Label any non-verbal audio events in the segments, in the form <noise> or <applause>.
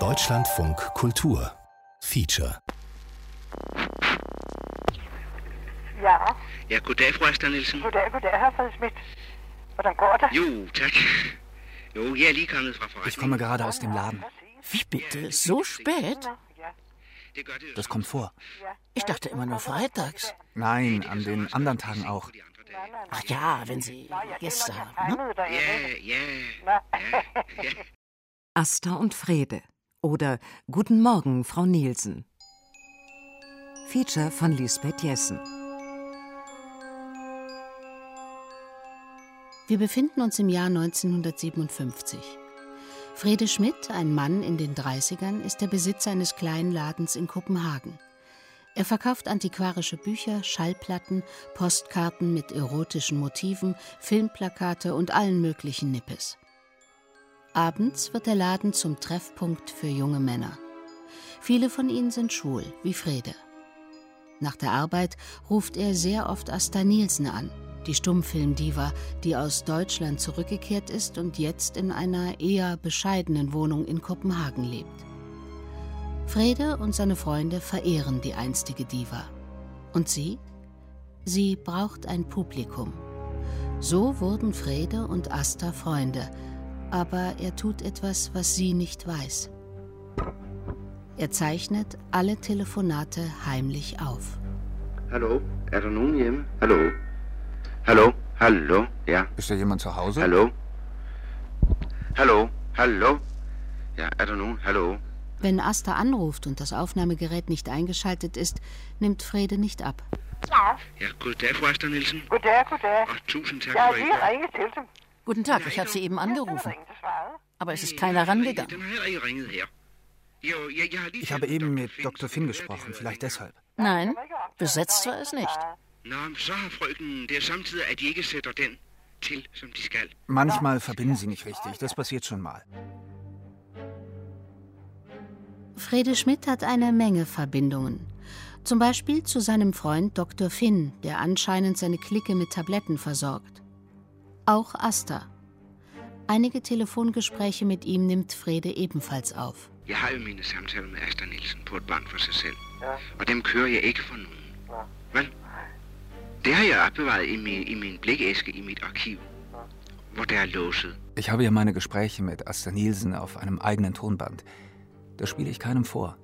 Deutschlandfunk Kultur Feature Ja, Ja, goddag, fru Astrid Nielsen. goddag, goddag, herr Fredschmidt. Hvordan går det? Jo, tak. Jo, jeg er lige kommet fra Ich komme gerade aus dem Laden. Wie bitte? So spät? Ja, Das kommt vor. Ich dachte immer nur freitags. Nein, an den anderen Tagen auch. Ach ja, wenn Sie Gäste haben. Ne? ja, Nå. ja. <laughs> Asta und Frede oder Guten Morgen, Frau Nielsen. Feature von Lisbeth Jessen. Wir befinden uns im Jahr 1957. Frede Schmidt, ein Mann in den 30ern, ist der Besitzer eines kleinen Ladens in Kopenhagen. Er verkauft antiquarische Bücher, Schallplatten, Postkarten mit erotischen Motiven, Filmplakate und allen möglichen Nippes. Abends wird der Laden zum Treffpunkt für junge Männer. Viele von ihnen sind schwul, wie Frede. Nach der Arbeit ruft er sehr oft Asta Nielsen an, die Stummfilmdiva, die aus Deutschland zurückgekehrt ist und jetzt in einer eher bescheidenen Wohnung in Kopenhagen lebt. Frede und seine Freunde verehren die einstige Diva. Und sie? Sie braucht ein Publikum. So wurden Frede und Asta Freunde, aber er tut etwas, was sie nicht weiß. Er zeichnet alle Telefonate heimlich auf. Hallo, er hjemme? Hallo? Hallo? Hallo? Ja, Ist da jemand zu Hause? hallo? Hallo? Hallo? Ja, er nogen? Hallo? Wenn Asta anruft und das Aufnahmegerät nicht eingeschaltet ist, nimmt Frede nicht ab. Ja, Ja, goddag, fru Astrid Nielsen. tusind tak Jeg har for lige I. ringet til dem. Guten Tag, ich habe Sie eben angerufen. Aber es ist keiner rangegangen. Ich habe eben mit Dr. Finn gesprochen, vielleicht deshalb. Nein, besetzt war es nicht. Manchmal verbinden sie nicht richtig, das passiert schon mal. Frede Schmidt hat eine Menge Verbindungen. Zum Beispiel zu seinem Freund Dr. Finn, der anscheinend seine Clique mit Tabletten versorgt. Auch Asta. Einige Telefongespräche mit ihm nimmt Frede ebenfalls auf. Jeg har jo mine samtaler med Asta Nielsen på et bånd for sig selv. Og dem kører jeg ikke for nogen. Vel? Det har jeg opbevaret i min, i min blikæske i mit arkiv, hvor der er låset. Ich habe ja meine Gespräche mit Asta Nielsen auf einem eigenen Tonband. Das spiele ich keinem vor.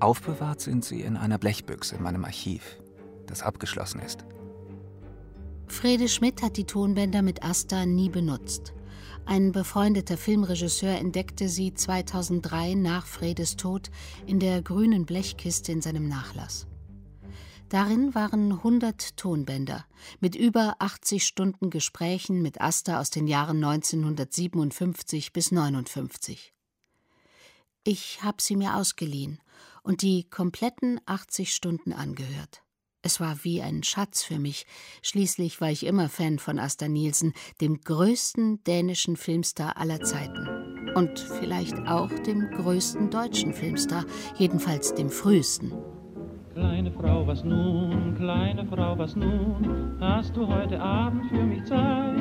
Aufbewahrt sind sie in einer Blechbüchse in meinem Archiv, das abgeschlossen ist. Frede Schmidt hat die Tonbänder mit Asta nie benutzt. Ein befreundeter Filmregisseur entdeckte sie 2003 nach Fredes Tod in der grünen Blechkiste in seinem Nachlass. Darin waren 100 Tonbänder mit über 80 Stunden Gesprächen mit Asta aus den Jahren 1957 bis 59. Ich habe sie mir ausgeliehen und die kompletten 80 Stunden angehört. Es war wie ein Schatz für mich. Schließlich war ich immer Fan von Asta Nielsen, dem größten dänischen Filmstar aller Zeiten. Und vielleicht auch dem größten deutschen Filmstar, jedenfalls dem frühesten. Kleine Frau, was nun, kleine Frau, was nun? Hast du heute Abend für mich Zeit?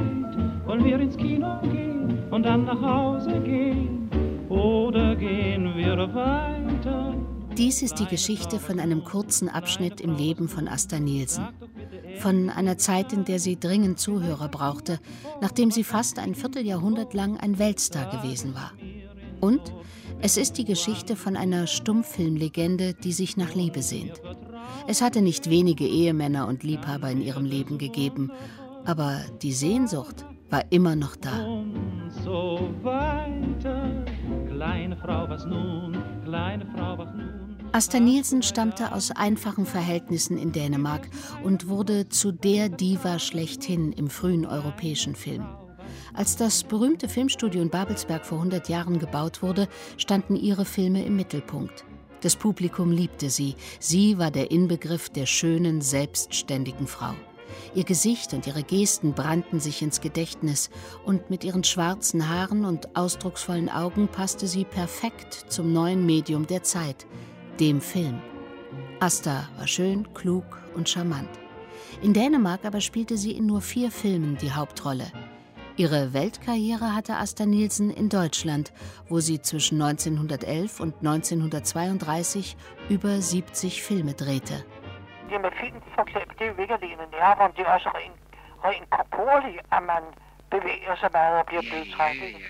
Wollen wir ins Kino gehen und dann nach Hause gehen? Oder gehen wir weiter? Dies ist die Geschichte von einem kurzen Abschnitt im Leben von Asta Nielsen. Von einer Zeit, in der sie dringend Zuhörer brauchte, nachdem sie fast ein Vierteljahrhundert lang ein Weltstar gewesen war. Und es ist die Geschichte von einer Stummfilmlegende, die sich nach Liebe sehnt. Es hatte nicht wenige Ehemänner und Liebhaber in ihrem Leben gegeben, aber die Sehnsucht war immer noch da. So weiter. Kleine Frau, was nun, kleine Frau, was nun? Asta Nielsen stammte aus einfachen Verhältnissen in Dänemark und wurde zu der Diva schlechthin im frühen europäischen Film. Als das berühmte Filmstudio in Babelsberg vor 100 Jahren gebaut wurde, standen ihre Filme im Mittelpunkt. Das Publikum liebte sie. Sie war der Inbegriff der schönen, selbstständigen Frau. Ihr Gesicht und ihre Gesten brannten sich ins Gedächtnis, und mit ihren schwarzen Haaren und ausdrucksvollen Augen passte sie perfekt zum neuen Medium der Zeit, dem Film. Asta war schön, klug und charmant. In Dänemark aber spielte sie in nur vier Filmen die Hauptrolle. Ihre Weltkarriere hatte Asta Nielsen in Deutschland, wo sie zwischen 1911 und 1932 über 70 Filme drehte. Det med for eksempel, det er jo virkelig en nerve, det er også rent, rent korporligt, at man bevæger sig meget og bliver blødtræt. Ikke?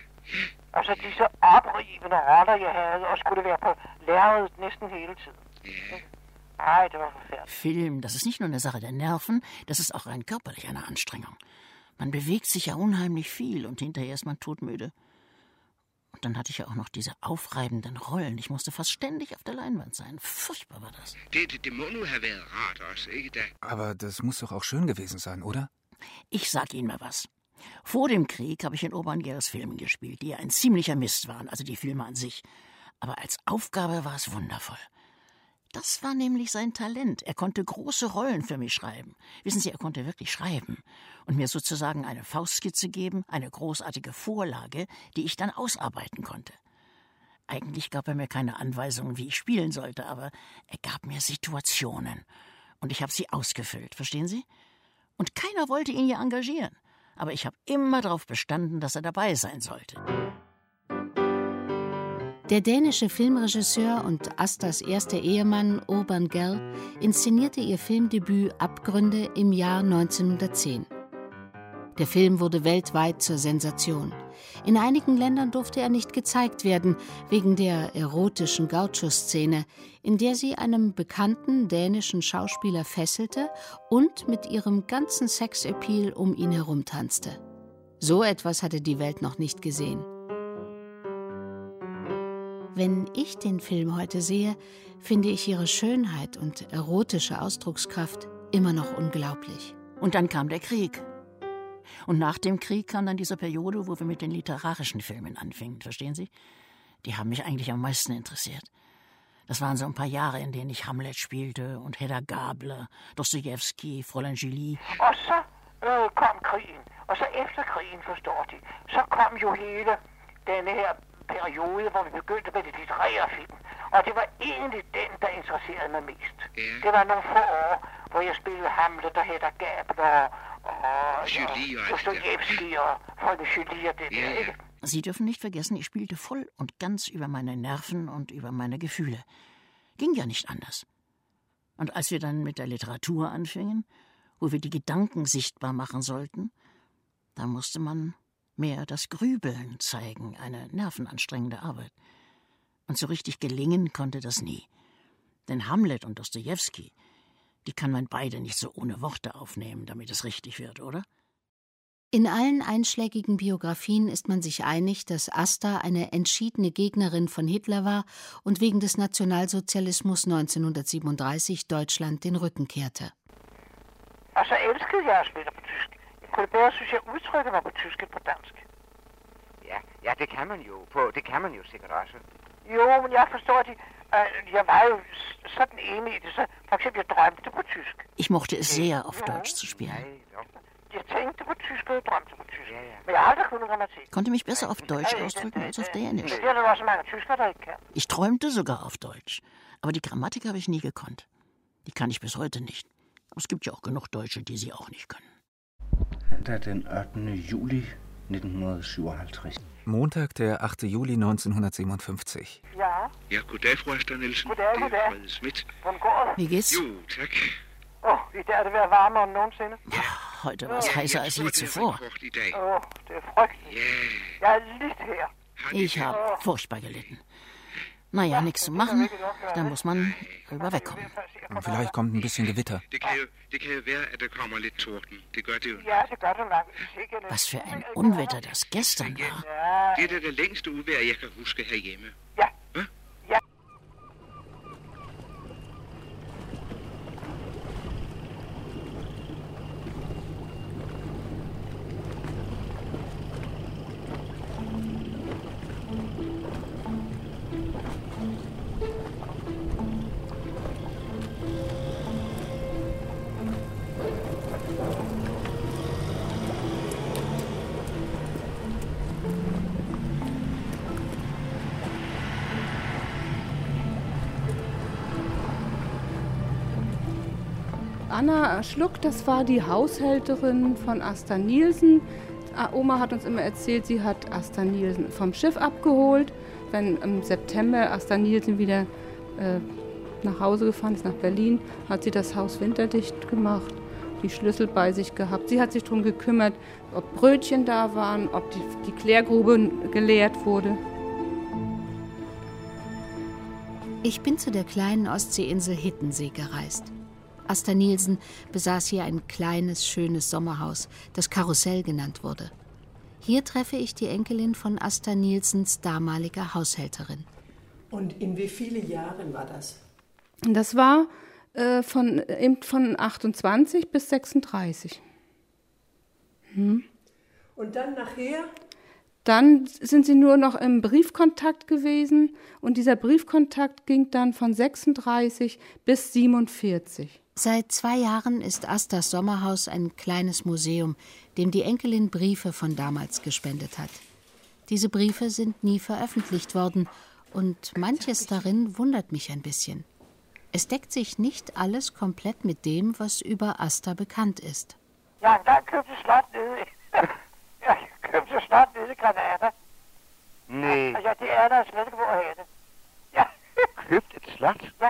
Altså disse oprivende roller, jeg havde, og skulle være på lærredet næsten hele tiden. War verfährlich. Film, das ist nicht nur eine Sache der Nerven, das ist auch rein körperlich eine Anstrengung. Man bewegt sich ja unheimlich viel und hinterher ist man todmüde. Und dann hatte ich ja auch noch diese aufreibenden Rollen. Ich musste fast ständig auf der Leinwand sein. Furchtbar war das. Aber das muss doch auch schön gewesen sein, oder? Ich sag Ihnen mal was. Vor dem Krieg habe ich in Oberngers Filmen gespielt, die ein ziemlicher Mist waren, also die Filme an sich. Aber als Aufgabe war es wundervoll. Das war nämlich sein Talent. Er konnte große Rollen für mich schreiben. Wissen Sie, er konnte wirklich schreiben und mir sozusagen eine Faustskizze geben, eine großartige Vorlage, die ich dann ausarbeiten konnte. Eigentlich gab er mir keine Anweisungen, wie ich spielen sollte, aber er gab mir Situationen. Und ich habe sie ausgefüllt, verstehen Sie? Und keiner wollte ihn ja engagieren. Aber ich habe immer darauf bestanden, dass er dabei sein sollte. Der dänische Filmregisseur und Astas erster Ehemann Urban Gell inszenierte ihr Filmdebüt Abgründe im Jahr 1910. Der Film wurde weltweit zur Sensation. In einigen Ländern durfte er nicht gezeigt werden, wegen der erotischen Gaucho-Szene, in der sie einem bekannten dänischen Schauspieler fesselte und mit ihrem ganzen Sexappeal um ihn herumtanzte. So etwas hatte die Welt noch nicht gesehen. Wenn ich den Film heute sehe, finde ich ihre Schönheit und erotische Ausdruckskraft immer noch unglaublich. Und dann kam der Krieg. Und nach dem Krieg kam dann diese Periode, wo wir mit den literarischen Filmen anfingen, verstehen Sie? Die haben mich eigentlich am meisten interessiert. Das waren so ein paar Jahre, in denen ich Hamlet spielte und Hedda Gabler, Dostojewski, Fräulein Julie. Og så øh, kom krigen, og så efter krigen, forstår de, så kom jo hele denne her periode, hvor vi begyndte med de litterære film. Og det var egentlig den, der interesserede mig mest. Ja. Det var nogle få år, hvor jeg spillede Hamlet og Hedda Gabler og, Julie og og alt det der. Dostojevski og Frøken Julie og det Ja, der, ja. ikke? Sie dürfen nicht vergessen, ich spielte voll und ganz über meine Nerven und über meine Gefühle. Ging ja nicht anders. Und als wir dann mit der Literatur anfingen, wo wir die Gedanken sichtbar machen sollten, da musste man mehr das Grübeln zeigen, eine nervenanstrengende Arbeit. Und so richtig gelingen konnte das nie. Denn Hamlet und Dostojewski, die kann man beide nicht so ohne Worte aufnehmen, damit es richtig wird, oder? In allen einschlägigen Biografien ist man sich einig, dass Asta eine entschiedene Gegnerin von Hitler war und wegen des Nationalsozialismus 1937 Deutschland den Rücken kehrte. Kunne bedre, synes jeg, udtrykke mig på tysk end på dansk. Ja, ja, det kan man jo. På, det kan man jo sikkert også. Jo, men jeg forstår, at de, øh, jeg var jo sådan enig i det. Så for eksempel, jeg drømte på tysk. Ich mochte es sehr, auf Deutsch zu spielen. Jeg tænkte på tysk, og jeg drømte på tysk. Ja, ja. Men jeg har aldrig kunnet grammatik. Konnte mich besser auf Deutsch ausdrücken als auf Dänisch. Det er der også mange tyskere, der ikke kan. Ich träumte sogar auf Deutsch. Aber die Grammatik habe ich nie gekonnt. Die kann ich bis heute nicht. Aber es gibt ja auch genug Deutsche, die sie auch nicht können. Der den 8. juli 1957. Montag, der 8. Juli 1957. Ja, Ja, goddag, fru Astrid Nielsen. Goddag, Det er goddag. Frede Schmidt. hvordan går det? Wie geht's? Jo, tak. Oh, i dag er det ved at end nogensinde. Heute war es heißer als je det zuvor. oh, det er frygteligt. Ja, Jeg er lidt her. Ich habe furchtbar gelitten. Naja, nichts zu machen. Da muss man drüber wegkommen. Und vielleicht kommt ein bisschen Gewitter. Ja. Was für ein Unwetter das gestern war. Anna Schluck, das war die Haushälterin von Asta Nielsen. Oma hat uns immer erzählt, sie hat Asta Nielsen vom Schiff abgeholt. Wenn im September Asta Nielsen wieder äh, nach Hause gefahren ist, nach Berlin, hat sie das Haus winterdicht gemacht, die Schlüssel bei sich gehabt. Sie hat sich darum gekümmert, ob Brötchen da waren, ob die, die Klärgrube geleert wurde. Ich bin zu der kleinen Ostseeinsel Hittensee gereist. Asta Nielsen besaß hier ein kleines, schönes Sommerhaus, das Karussell genannt wurde. Hier treffe ich die Enkelin von Asta Nielsens damaliger Haushälterin. Und in wie viele Jahren war das? Das war äh, von, von 28 bis 36. Hm. Und dann nachher? Dann sind sie nur noch im Briefkontakt gewesen und dieser Briefkontakt ging dann von 36 bis 47. Seit zwei Jahren ist Astas Sommerhaus ein kleines Museum, dem die Enkelin Briefe von damals gespendet hat. Diese Briefe sind nie veröffentlicht worden und manches darin wundert mich ein bisschen. Es deckt sich nicht alles komplett mit dem, was über Asta bekannt ist. Ja, da købte slot nede. Jeg købte slot nede i Granada. Nee. Ja, er slet ikke, hvor jeg det. Ja. Købt et slot? Ja.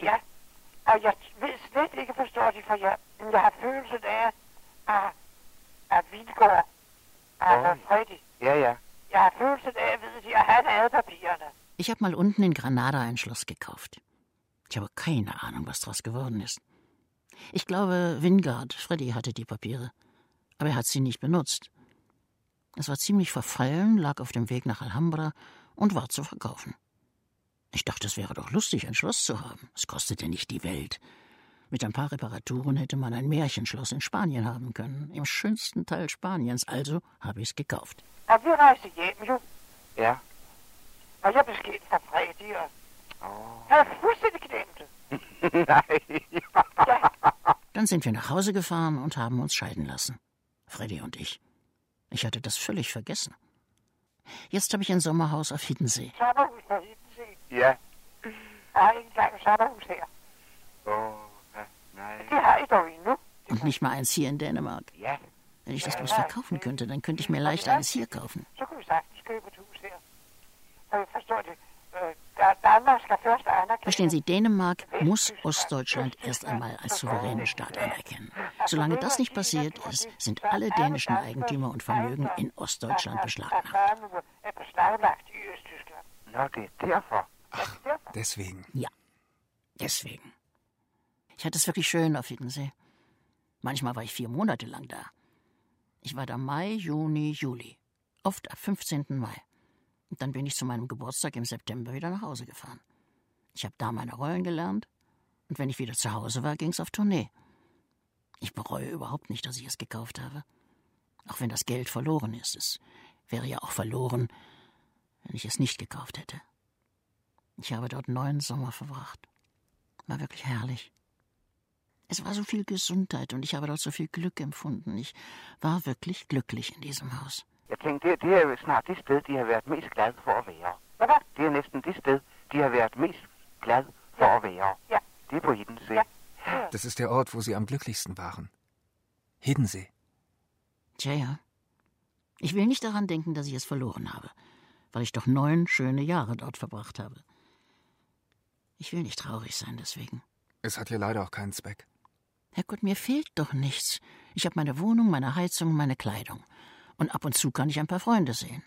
Ja. <laughs> Og jeg ved slet ikke forstå det, for jeg, jeg har følelsen af, at, at Vingård, altså Oh. Freddy, Ja, ja. jeg har følelsen af, ved de, at han havde papirerne. Ich habe mal unten in Granada ein Schloss gekauft. Ich habe keine Ahnung, was daraus geworden ist. Ich glaube, Wingard, Freddy hatte die Papiere. Aber er hat sie nicht benutzt. Es war ziemlich verfallen, lag auf dem Weg nach Alhambra und war zu verkaufen. Ich dachte, es wäre doch lustig, ein Schloss zu haben. Es kostete nicht die Welt. Mit ein paar Reparaturen hätte man ein Märchenschloss in Spanien haben können, im schönsten Teil Spaniens, also habe ich es gekauft. Ja. Oh. <laughs> Dann sind wir nach Hause gefahren und haben uns scheiden lassen. Freddy und ich. Ich hatte das völlig vergessen. Jetzt habe ich ein Sommerhaus auf Hiddensee. Hiddensee. Ja. Jeg har ikke engang et sommerhus her. Oh, ja, nein. Det har I dog endnu. Und nicht mal eins hier in Dänemark. Ja. Wenn ich das bloß verkaufen könnte, dann könnte ich mir leicht eines hier kaufen. Så kunne vi sagtens købe et hus her. Og jeg forstår det. Verstehen Sie, Dänemark muss Ostdeutschland erst einmal als souveränen Staat anerkennen. Solange das nicht passiert ist, sind alle dänischen Eigentümer und Vermögen in Ostdeutschland beschlagnahmt. Er beslaglagt i Østtyskland. Nå, det er derfor. Deswegen. Ja, deswegen. Ich hatte es wirklich schön auf Hiddensee. Manchmal war ich vier Monate lang da. Ich war da Mai, Juni, Juli. Oft ab 15. Mai. Und dann bin ich zu meinem Geburtstag im September wieder nach Hause gefahren. Ich habe da meine Rollen gelernt. Und wenn ich wieder zu Hause war, ging's auf Tournee. Ich bereue überhaupt nicht, dass ich es gekauft habe. Auch wenn das Geld verloren ist. Es wäre ja auch verloren, wenn ich es nicht gekauft hätte. Ich habe dort neun Sommer verbracht. War wirklich herrlich. Es war so viel Gesundheit und ich habe dort so viel Glück empfunden. Ich war wirklich glücklich in diesem Haus. Jeg tænkte, det, det er jo snart det sted, de har været mest glade for at være. Det er næsten det sted, de har været mest glade for at være. Ja. Det er på Hiddensee. Das ist der Ort, wo sie am glücklichsten waren. Hiddensee. Tja, ja. Ich will nicht daran denken, dass ich es verloren habe, weil ich doch neun schöne Jahre dort verbracht habe. Ich will nicht traurig sein deswegen. Es hat hier leider auch keinen Zweck. Herrgott, mir fehlt doch nichts. Ich habe meine Wohnung, meine Heizung, meine Kleidung. Und ab und zu kann ich ein paar Freunde sehen.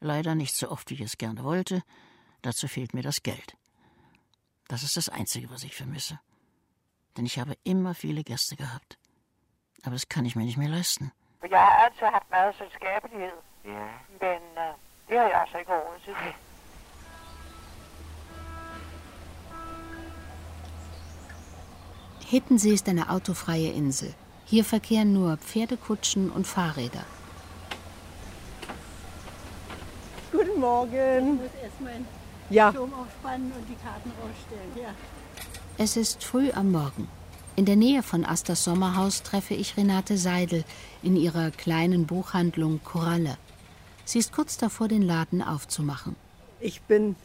Leider nicht so oft, wie ich es gerne wollte. Dazu fehlt mir das Geld. Das ist das Einzige, was ich vermisse. Denn ich habe immer viele Gäste gehabt. Aber das kann ich mir nicht mehr leisten. For jeg har altid haft meget selskabelighed, Ja. men øh, det har jeg altså ikke råd til. Hittensee ist eine autofreie Insel. Hier verkehren nur Pferdekutschen und Fahrräder. Guten Morgen. Ich muss erstmal den Ja. Schirm aufspannen und die Karten rausstellen. Ja. Es ist früh am Morgen. In der Nähe von Astas Sommerhaus treffe ich Renate Seidel in ihrer kleinen Buchhandlung Koralle. Sie ist kurz davor, den Laden aufzumachen. Ich bin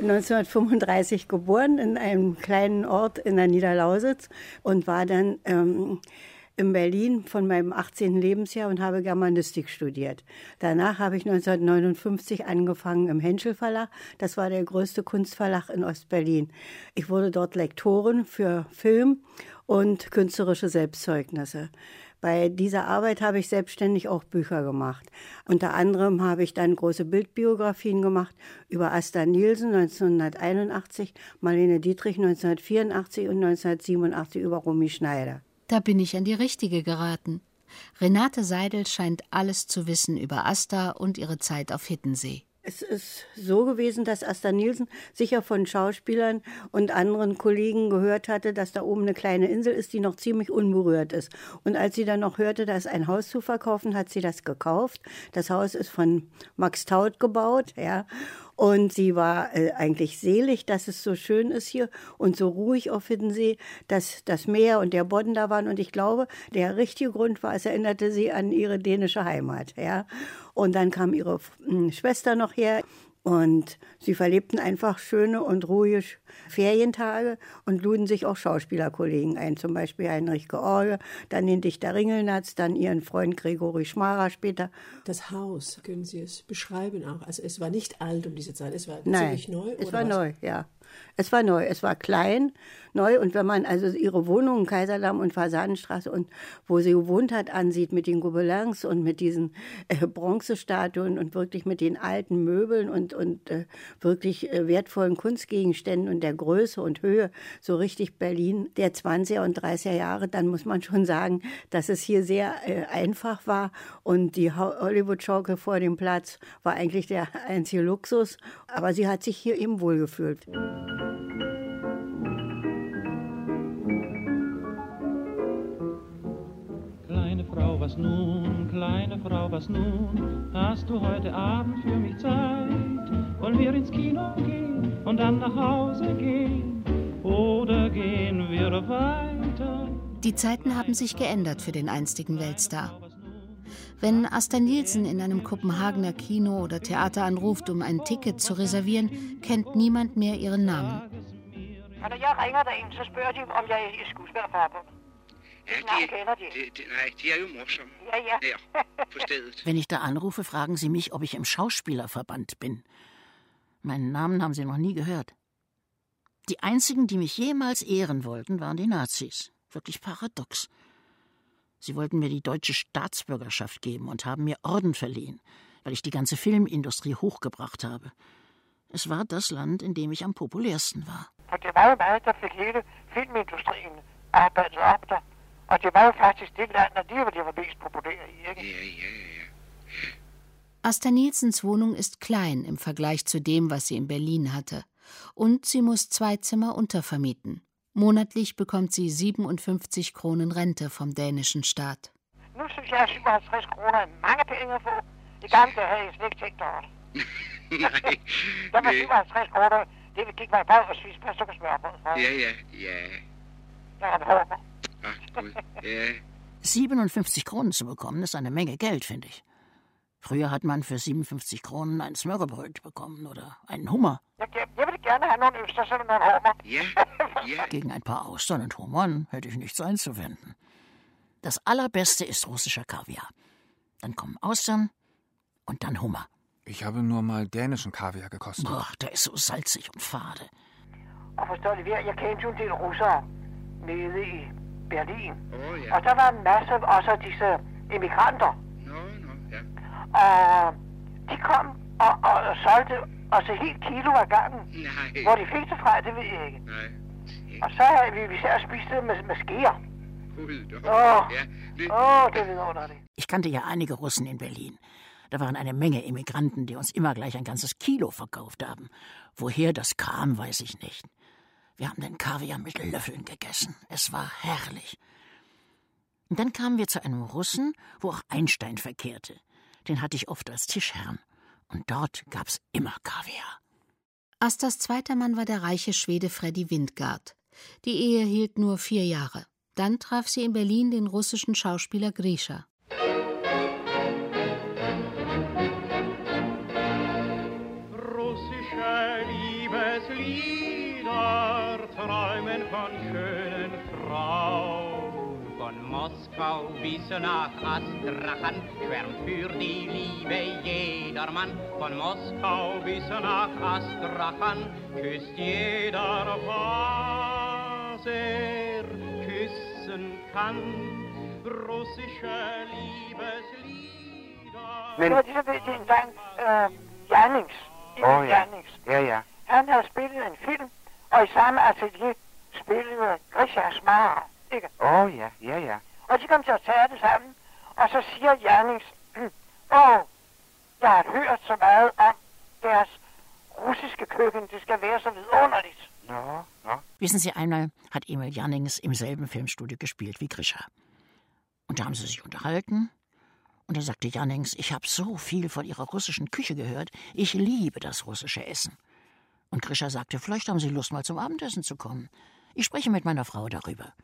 1935 geboren in einem kleinen Ort in der Niederlausitz und war dann ähm, in Berlin von meinem 18. Lebensjahr und habe Germanistik studiert. Danach habe ich 1959 angefangen im Henschel Verlag. Das war der größte Kunstverlag in Ostberlin. Ich wurde dort Lektorin für Film und künstlerische Selbstzeugnisse. Bei dieser Arbeit habe ich selbstständig auch Bücher gemacht. Unter anderem habe ich dann große Bildbiografien gemacht über Asta Nielsen 1981, Marlene Dietrich 1984 und 1987 über Romy Schneider. Da bin ich an die richtige geraten. Renate Seidel scheint alles zu wissen über Asta und ihre Zeit auf Hittensee. Es ist so gewesen, dass Asta Nielsen sicher von Schauspielern und anderen Kollegen gehört hatte, dass da oben eine kleine Insel ist, die noch ziemlich unberührt ist. Und als sie dann noch hörte, da ist ein Haus zu verkaufen, hat sie das gekauft. Das Haus ist von Max Taut gebaut, ja. Und sie war äh, eigentlich selig, dass es so schön ist hier und so ruhig auf Hiddensee, dass das Meer und der Bodden da waren. Und ich glaube, der richtige Grund war, es erinnerte sie an ihre dänische Heimat. Ja. Und dann kam ihre hm, Schwester noch her. Und sie verlebten einfach schöne und ruhige Ferientage und luden sich auch Schauspielerkollegen ein, zum Beispiel Heinrich George, dann den Dichter Ringelnatz, dann ihren Freund Gregory Schmarer später. Das Haus, können Sie es beschreiben auch? Also es war nicht alt um diese Zeit, es war Nein, ziemlich neu? es war was? neu, ja. Es war neu, es war klein, neu. Und wenn man also ihre Wohnungen, Kaiserdamm und Fasanenstraße und wo sie gewohnt hat, ansieht mit den Gobelins und mit diesen äh, Bronzestatuen und wirklich mit den alten Möbeln und, und äh, wirklich äh, wertvollen Kunstgegenständen und der Größe und Höhe, so richtig Berlin der 20er und 30er Jahre, dann muss man schon sagen, dass es hier sehr äh, einfach war. Und die Hollywood-Schaukel vor dem Platz war eigentlich der einzige Luxus. Aber sie hat sich hier eben wohlgefühlt. Kleine Frau, was nun, kleine Frau, was nun? Hast du heute Abend für mich Zeit? Wollen wir ins Kino gehen und dann nach Hause gehen? Oder gehen wir weiter? Die Zeiten haben sich geändert für den einstigen Weltstar. Wenn Asta Nielsen in einem Kopenhagener Kino oder Theater anruft, um ein Ticket zu reservieren, kennt niemand mehr ihren Namen. Wenn ich da anrufe, fragen sie mich, ob ich im Schauspielerverband bin. Meinen Namen haben sie noch nie gehört. Die einzigen, die mich jemals ehren wollten, waren die Nazis. Wirklich paradox. Sie wollten mir die deutsche Staatsbürgerschaft geben und haben mir Orden verliehen, weil ich die ganze Filmindustrie hochgebracht habe. Es war das Land, in dem ich am populärsten war. Og det var jo meget, der fik hele filmindustrien arbejdet op der. Og det var jo faktisk det land, alligevel, det var mest populære i, ikke? Ja, ja, ja. Asta Nielsens Wohnung ist klein im Vergleich zu dem, was sie in Berlin hatte. Und sie muss zwei Zimmer untervermieten. Monatlich bekommt sie 57 Kronen Rente vom dänischen Staat. Nu synes jeg, at 57 kroner er mange penge at få. I gamle dage havde jeg slet ikke tænkt over det. <laughs> Nej. Der var 57 kroner, det gik mig bare og spise par stykker smørbrød. Ja, ja, ja. Der var en håber. Ach, Gud. Ja. 57 Kronen zu bekommen, ist eine Menge Geld, finde ich. Früher hat man für 57 Kronen ein Smørrebrød bekommen oder einen Hummer. Gerne. <laughs> Ja. Gegen ein paar Austern und Hummern hätte ich nichts einzuwenden. Das Allerbeste ist russischer Kaviar. Dann kommen Austern und dann Hummer. Ich habe nur mal dänischen Kaviar gekostet. Boah, der ist so salzig und fade. Og forstår det, jeg kendte jo en del russere nede i Berlin. Åh, ja. Og der var en masse også af disse immigranter. Nå, nå, ja. Og de kom og, og, og solgte også helt kilo ad gangen. Nej. Hvor de fik det fra, det ved jeg ikke. Nej. Og så havde vi, og spiste det med, med skeer. Ja, det, det er vidunderligt. Ich kannte ja einige Russen in Berlin. Da waren eine Menge Immigranten, die uns immer gleich ein ganzes Kilo verkauft haben. Woher das kam, weiß ich nicht. Wir haben den Kaviar mit Löffeln gegessen. Es war herrlich. Und dann kamen wir zu einem Russen, wo auch Einstein verkehrte. Den hatte ich oft als Tischherrn. Und dort gab's immer Kaviar. Astas zweiter Mann war der reiche Schwede Freddy Windgard. Die Ehe hielt nur vier Jahre. Dann traf sie in Berlin den russischen Schauspieler Grisha. Russische Liebeslieder träumen von schönen Moskau bis nach Astrachan schwärmt für die Liebe jedermann. Von Moskau bis nach Astrachan küsst jeder, was er küssen kann. Russische Liebeslieder. Men... Det var ligesom dengang øh, Jannings. Åh oh, ja. Jannings. Ja, ja. Han havde spillet en film, og i samme atelier spillede Grisha Smar. Ikke? Åh oh, ja, ja, ja. Og de kom til at tage det sammen, og så siger Jannings, åh, jeg har hørt så meget om deres russiske køkken, det skal være så vidunderligt. No, no. Wissen Sie, einmal hat Emil Jannings im selben Filmstudio gespielt wie Grisha. Und da haben sie sich unterhalten. Und da sagte Jannings, ich habe so viel von Ihrer russischen Küche gehört. Ich liebe das russische Essen. Und Grisha sagte, vielleicht haben Sie Lust, mal zum Abendessen zu kommen. Ich spreche mit meiner Frau darüber.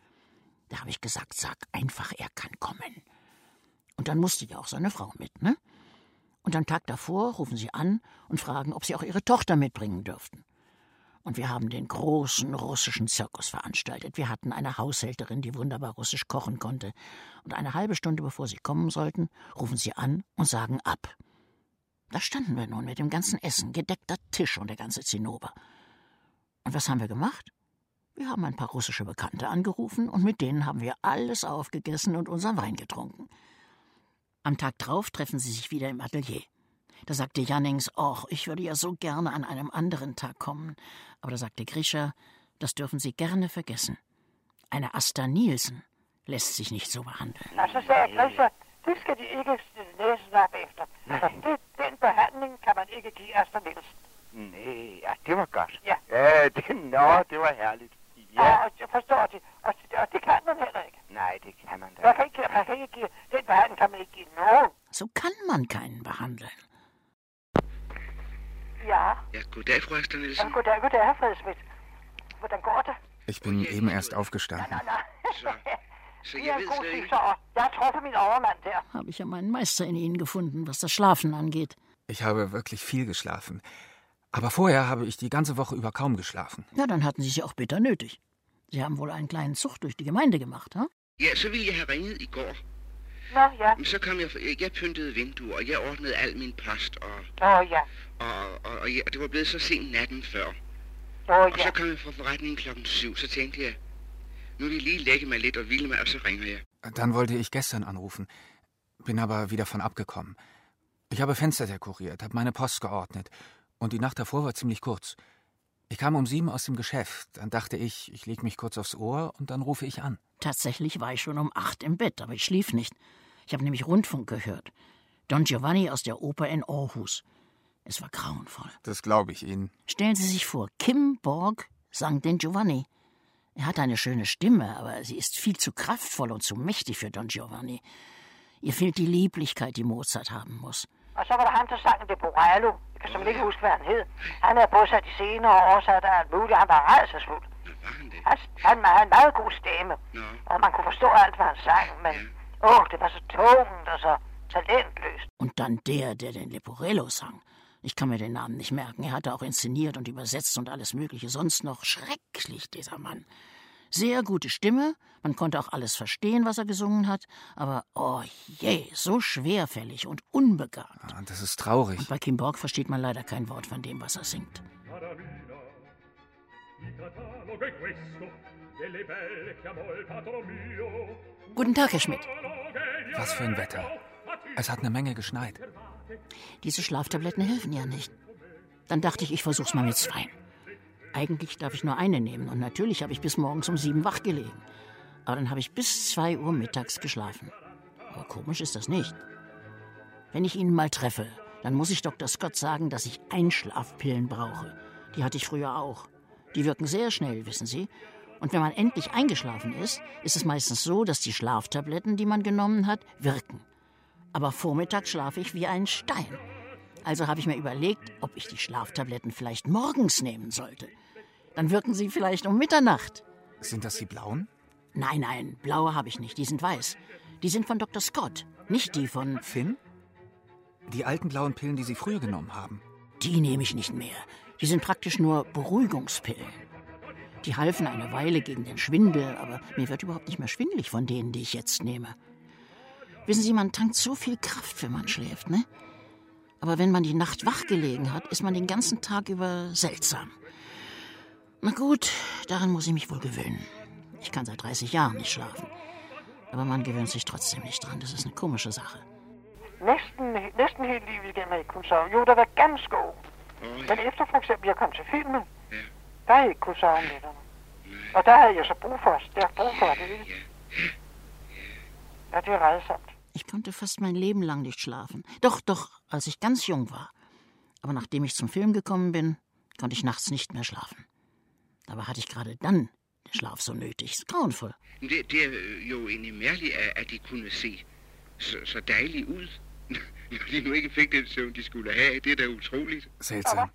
Da habe ich gesagt, sag einfach, er kann kommen. Und dann musste ja auch seine Frau mit, ne? Und am Tag davor rufen sie an und fragen, ob sie auch ihre Tochter mitbringen dürften. Und wir haben den großen russischen Zirkus veranstaltet. Wir hatten eine Haushälterin, die wunderbar russisch kochen konnte. Und eine halbe Stunde bevor sie kommen sollten, rufen sie an und sagen ab. Da standen wir nun mit dem ganzen Essen, gedeckter Tisch und der ganze Zinnober. Und was haben wir gemacht? Wir haben ein paar russische Bekannte angerufen und mit denen haben wir alles aufgegessen und unseren Wein getrunken. Am Tag drauf treffen sie sich wieder im Atelier. Da sagte Jannings, ach, ich würde ja so gerne an einem anderen Tag kommen. Aber da sagte Grisha, das dürfen Sie gerne vergessen. Eine Asta Nielsen lässt sich nicht so behandeln. Nielsen. Nej, ja, <laughs> det var godt. Ja. Ja, det, nå, det var herligt. Ja. Og, og jeg forstår det. Og, og det kan man heller ikke. Nej, det kan man da. Man kan ikke, man kan ikke give, den behandling kan man ikke give nogen. So kann man keinen behandeln. Ja. Ja, goddag, Frau Asta Nielsen. Ja, goddag, goddag, Herr Fredesmith. Hvordan går det? Ich bin eben erst aufgestanden. Så, så slet ikke... tipser, og jeg har truffet min overmand der. Habe ich ja meinen Meister in Ihnen gefunden, was das Schlafen angeht. Ich habe wirklich viel geschlafen. Aber vorher habe ich die ganze Woche über kaum geschlafen. Ja, dann hatten Sie ja auch bitter nötig. Sie haben wohl einen kleinen Zug durch die Gemeinde gemacht, ha? Ja, så ville jeg have ringet i går. Nå, ja. Men så kom jeg... Jeg pyntede vinduer, og jeg ordnede al min post, og, Åh, oh, ja. og, og, og, og det var blevet så sent natten før. Åh, oh, Og så ja. kom jeg fra forretningen klokken syv, så tænkte jeg, nu vil jeg lige lægge mig lidt og hvile mig, og så ringer jeg. Dann wollte ich gestern anrufen, bin aber wieder von abgekommen. Ich habe Fenster dekoriert, habe meine Post geordnet und die Nacht davor war ziemlich kurz. Ich kam um sieben aus dem Geschäft, dann dachte ich, ich lege mich kurz aufs Ohr und dann rufe ich an. Tatsächlich war ich schon um acht im Bett, aber ich schlief nicht. Ich habe nämlich Rundfunk gehört. Don Giovanni aus der Oper in Aarhus. Es war grauenvoll. Das glaube ich Ihnen. Stellen Sie sich vor, Kim Borg sang den Giovanni. Er hat eine schöne Stimme, aber sie ist viel zu kraftvoll und zu mächtig für Don Giovanni. Ihr fehlt die Lieblichkeit, die Mozart haben muss. Og så var der ham, der sang det Borello. Jeg kan simpelthen ikke huske, hvad han hed. Han havde bosat i senere år, så der alt muligt. Han var rejsesfuld. Han, han havde en meget god stemme. Og man kunne forstå alt, hvad han sang, men åh, oh, det var så tungt og så talentløst. Und dann der, der den Leporello sang. Ich kann mir den Namen nicht merken. Er hatte auch inszeniert und übersetzt und alles Mögliche. Sonst noch schrecklich, dieser Mann. Sehr gute Stimme, man konnte auch alles verstehen, was er gesungen hat, aber oh je, so schwerfällig und unbegabt. Ah, Das ist traurig. Und bei Kim Borg versteht man leider kein Wort von dem, was er singt. Guten Tag, Herr Schmidt. Was für ein Wetter. Es hat eine Menge geschneit. Diese Schlaftabletten helfen ja nicht. Dann dachte ich, ich versuch's mal mit zwei. Eigentlich darf ich nur eine nehmen und natürlich habe ich bis morgens um sieben wach gelegen. Aber dann habe ich bis zwei Uhr mittags geschlafen. Aber komisch ist das nicht. Wenn ich ihn mal treffe, dann muss ich Dr. Scott sagen, dass ich Einschlafpillen brauche. Die hatte ich früher auch. Die wirken sehr schnell, wissen Sie. Und wenn man endlich eingeschlafen ist, ist es meistens so, dass die Schlaftabletten, die man genommen hat, wirken. Aber vormittags schlafe ich wie ein Stein. Also habe ich mir überlegt, ob ich die Schlaftabletten vielleicht morgens nehmen sollte. Dann wirken sie vielleicht um Mitternacht. Sind das die blauen? Nein, nein, blaue habe ich nicht, die sind weiß. Die sind von Dr. Scott, nicht die von. Finn? Die alten blauen Pillen, die Sie früher genommen haben. Die nehme ich nicht mehr. Die sind praktisch nur Beruhigungspillen. Die halfen eine Weile gegen den Schwindel, aber mir wird überhaupt nicht mehr schwindelig von denen, die ich jetzt nehme. Wissen Sie, man tankt so viel Kraft, wenn man schläft, ne? Aber wenn man die Nacht wach gelegen hat, ist man den ganzen Tag über seltsam. Na gut, daran muss ich mich wohl gewöhnen. Ich kann seit 30 Jahren nicht schlafen. Aber man gewöhnt sich trotzdem nicht dran. Das ist eine komische Sache. Næsten, næsten hele livet igennem jeg ikke kunnet sove. Jo, der var ganske ung. Men efter for eksempel jeg kom til filmen, der har jeg ikke kunnet sove om nætterne. Og der havde jeg så brug for, der brug for det. Ja, det er rædsomt. Ich konnte fast mein Leben lang nicht schlafen. Doch, doch, als ich ganz jung war. Aber nachdem ich zum Film gekommen bin, konnte ich nachts nicht mehr schlafen. Dabei hatte ich gerade dann den Schlaf so nötig. Ist grauenvoll. Det, det er jo egentlig mærkeligt, at, at de kunne se så, så dejlige ud, <laughs> når de nu ikke fik den søvn, de skulle have. Det er da utroligt. Seltsam.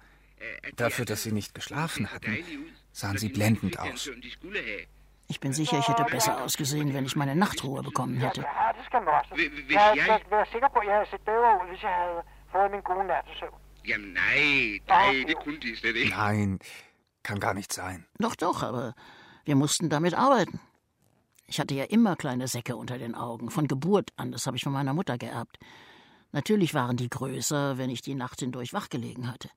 Dafür, dass sie nicht geschlafen hatten, sahen sie blendend aus. Ich bin sicher, ich hätte besser ausgesehen, wenn ich meine Nachtruhe bekommen hätte. Ikke. Nein, kann gar nicht sein. Doch, doch, aber wir mussten damit arbeiten. Ich hatte ja immer kleine Säcke unter den Augen, von Geburt an, das habe ich von meiner Mutter geerbt. Natürlich waren die größer, wenn ich die Nacht hindurch wachgelegen hatte.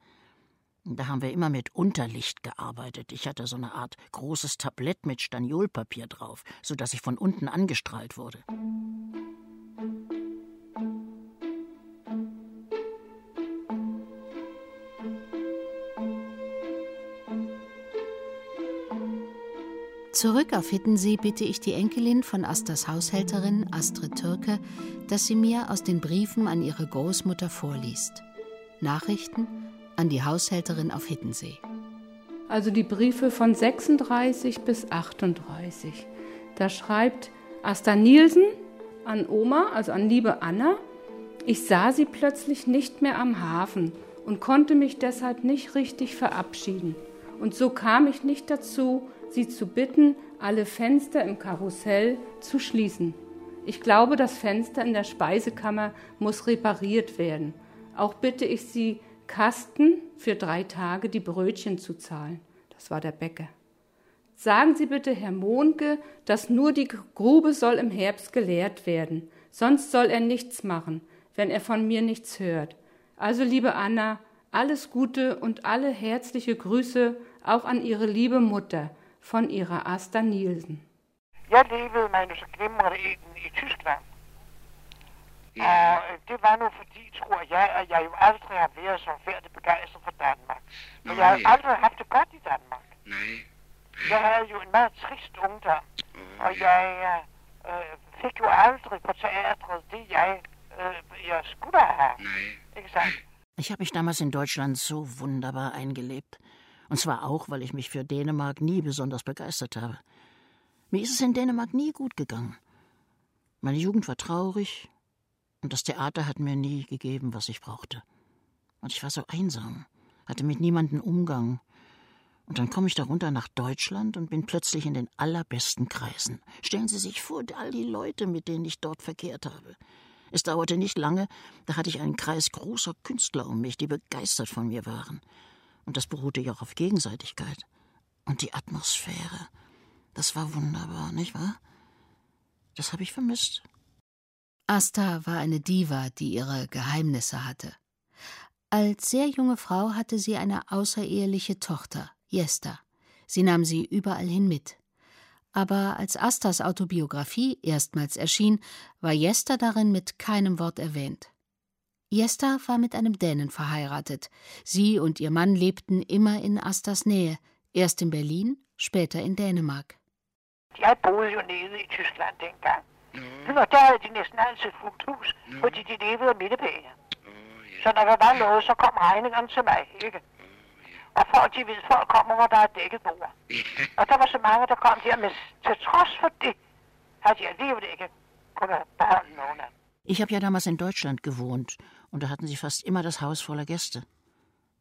Da haben wir immer mit Unterlicht gearbeitet. Ich hatte so eine Art großes Tablett mit Staniolpapier drauf, sodass ich von unten angestrahlt wurde. Zurück auf Hittensee bitte ich die Enkelin von Astas Haushälterin, Astrid Türke, dass sie mir aus den Briefen an ihre Großmutter vorliest. Nachrichten an die Haushälterin auf Hittensee. Also die Briefe von 36 bis 38. Da schreibt Asta Nielsen an Oma, also an liebe Anna, ich sah sie plötzlich nicht mehr am Hafen und konnte mich deshalb nicht richtig verabschieden. Und so kam ich nicht dazu, sie zu bitten, alle Fenster im Karussell zu schließen. Ich glaube, das Fenster in der Speisekammer muss repariert werden. Auch bitte ich Sie, Kasten für drei Tage die Brötchen zu zahlen. Das war der Bäcker. Sagen Sie bitte Herr Mohnke, dass nur die Grube soll im Herbst geleert werden. Sonst soll er nichts machen, wenn er von mir nichts hört. Also, liebe Anna, alles Gute und alle herzliche Grüße auch an Ihre liebe Mutter von Ihrer Asta Nielsen. Jeg levede mig så glimrende ind i Tyskland. Og øh, det var nu fordi, tror jeg, at jeg jo aldrig har været så færdig begejstret for Danmark. Men jeg har ja. aldrig haft det godt i Danmark. Nej. Jeg havde jo en meget trist ungdom, og jeg øh, fik jo aldrig på teatret det, jeg, øh, jeg skulle have. Ikke sandt? Ich habe mich damals in Deutschland so wunderbar eingelebt. Und zwar auch, weil ich mich für Dänemark nie besonders begeistert habe. Mir ist es in Dänemark nie gut gegangen. Meine Jugend war traurig und das Theater hat mir nie gegeben, was ich brauchte. Und ich war so einsam, hatte mit niemandem Umgang. Und dann komme ich darunter nach Deutschland und bin plötzlich in den allerbesten Kreisen. Stellen Sie sich vor, all die Leute, mit denen ich dort verkehrt habe. Es dauerte nicht lange, da hatte ich einen Kreis großer Künstler um mich, die begeistert von mir waren. Und das beruhte ja auch auf Gegenseitigkeit. Und die Atmosphäre, das war wunderbar, nicht wahr? Das habe ich vermisst. Asta war eine Diva, die ihre Geheimnisse hatte. Als sehr junge Frau hatte sie eine außereheliche Tochter, Jesta. Sie nahm sie überall hin mit. Aber als Astas Autobiografie erstmals erschien, war Jesta darin mit keinem Wort erwähnt. Jesta war mit einem Dänen verheiratet. Sie und ihr Mann lebten immer in Astas Nähe, erst in Berlin, später in Dänemark. Jeg boede jo nede i Tyskland dengang. Og der havde de næsten altid fuldt hus, fordi de levede af midtebage. Så når der var noget, så kom regningerne til mig, ikke? Og folk, de ved, folk kommer, hvor der er dækket bord. <laughs> Og der var så mange, der kom der, men til trods for det, havde de alligevel ikke kunnet beholde nogen af dem. Ich habe ja damals in Deutschland gewohnt und da hatten sie fast immer das Haus voller Gäste.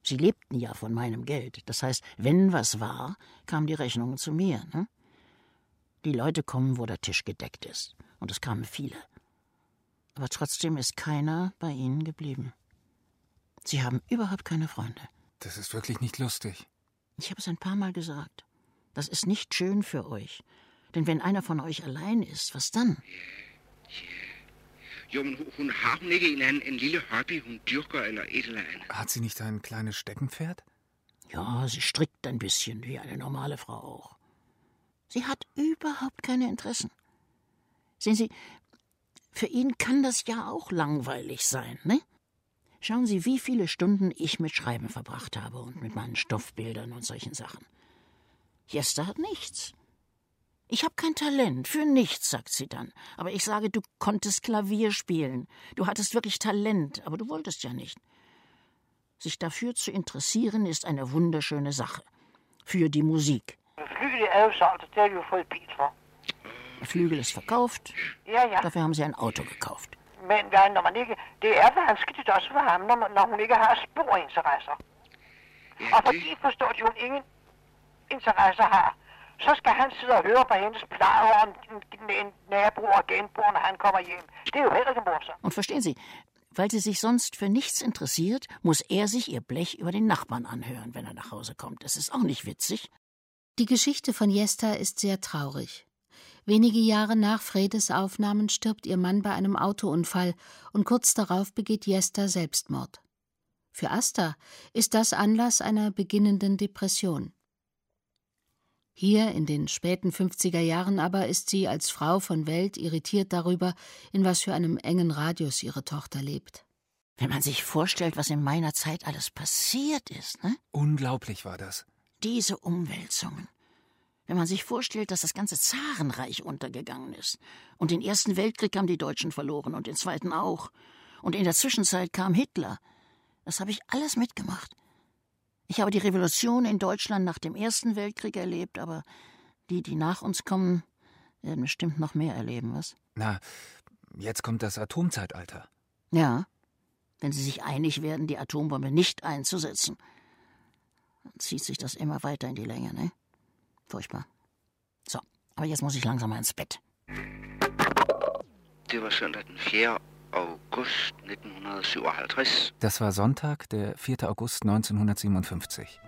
Sie lebten ja von meinem Geld. Das heißt, wenn was war, kamen die Rechnungen zu mir. Ne? Die Leute kommen, wo der Tisch gedeckt ist. Und es kamen viele. Aber trotzdem ist keiner bei ihnen geblieben. Sie haben überhaupt keine Freunde. Das ist wirklich nicht lustig. Ich habe es ein paar Mal gesagt. Das ist nicht schön für euch. Denn wenn einer von euch allein ist, was dann? Jo, men hun- har hun ikke en anden en lille hobby, hun dyrker eller et eller andet? Hat sie nicht ein kleines Steckenpferd? Ja, sie strickt ein bisschen, wie eine normale Frau auch. Sie hat überhaupt keine Interessen. Sehen Sie, für ihn kann das ja auch langweilig sein, ne? Schauen Sie, wie viele Stunden ich mit Schreiben verbracht habe und mit meinen Stoffbildern und solchen Sachen. Jester hat nichts. Ich habe kein Talent, für nichts, sagt sie dann. Aber ich sage, du konntest Klavier spielen. Du hattest wirklich Talent, aber du wolltest ja nicht. Sich dafür zu interessieren, ist eine wunderschöne Sache. Für die Musik. Der Flügel ist verkauft. Ja, ja. Dafür haben sie ein Auto gekauft. Er når, man, når hun ingen interesser har, så skal han sidde og høre på hendes plejer om en, en nabo og genbo, når han kommer hjem. Det er jo heller ikke morsomt. Und verstehen Sie, weil sie sich sonst für nichts interessiert, muss er sich ihr Blech über den Nachbarn anhören, wenn er nach Hause kommt. Das ist auch nicht witzig. Die Geschichte von Jesta ist sehr traurig. Wenige Jahre nach Fredes Aufnahmen stirbt ihr Mann bei einem Autounfall und kurz darauf begeht Jesta Selbstmord. Für Asta ist das Anlass einer beginnenden Depression. Hier in den späten 50er Jahren aber ist sie als Frau von Welt irritiert darüber, in was für einem engen Radius ihre Tochter lebt. Wenn man sich vorstellt, was in meiner Zeit alles passiert ist, ne? Unglaublich war das. Diese Umwälzungen. Wenn man sich vorstellt, dass das ganze Zarenreich untergegangen ist. Und den Ersten Weltkrieg haben die Deutschen verloren und den Zweiten auch. Und in der Zwischenzeit kam Hitler. Das habe ich alles mitgemacht. Ich habe die Revolution in Deutschland nach dem Ersten Weltkrieg erlebt, aber die, die nach uns kommen, werden bestimmt noch mehr erleben, was? Na, jetzt kommt das Atomzeitalter. Ja, wenn sie sich einig werden, die Atombombe nicht einzusetzen, dann zieht sich das immer weiter in die Länge, ne? Furchtbar. So, aber jetzt muss ich langsam mal ins Bett. Det var søndag den 4. august 1957. Das war Sonntag, der 4. August 1957.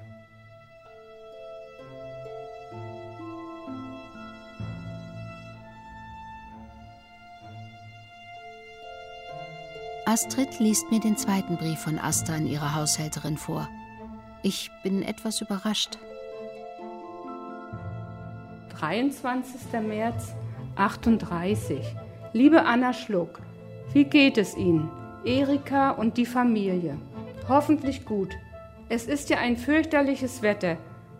Astrid liest mir den zweiten Brief von Asta an ihre Haushälterin vor. Ich bin etwas überrascht. 23. März 38. Liebe Anna Schluck, wie geht es Ihnen? Erika und die Familie. Hoffentlich gut. Es ist ja ein fürchterliches Wetter.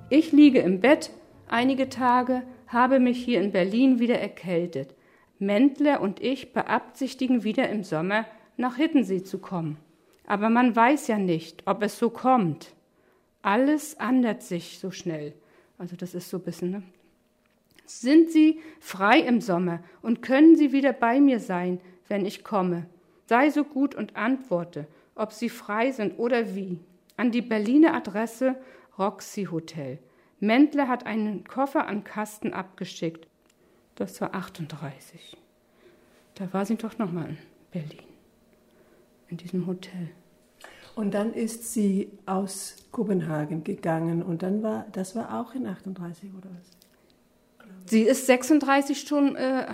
Ich liege im Bett einige Tage, habe mich hier in Berlin wieder erkältet. Mendler und ich beabsichtigen wieder im Sommer nach Hittensee zu kommen. Aber man weiß ja nicht, ob es so kommt. Alles ändert sich so schnell. Also das ist so ein bisschen, ne? Sind Sie frei im Sommer und können Sie wieder bei mir sein, wenn ich komme? Sei so gut und antworte, ob Sie frei sind oder wie. An die Berliner Adresse Roxy Hotel. Mendler hat einen Koffer an Kasten abgeschickt. Das war 38. Da war sie doch noch mal in Berlin. In diesem Hotel. Und dann ist sie aus Kopenhagen gegangen und dann war, das war auch in 38 oder was? Sie ist 36 schon, äh,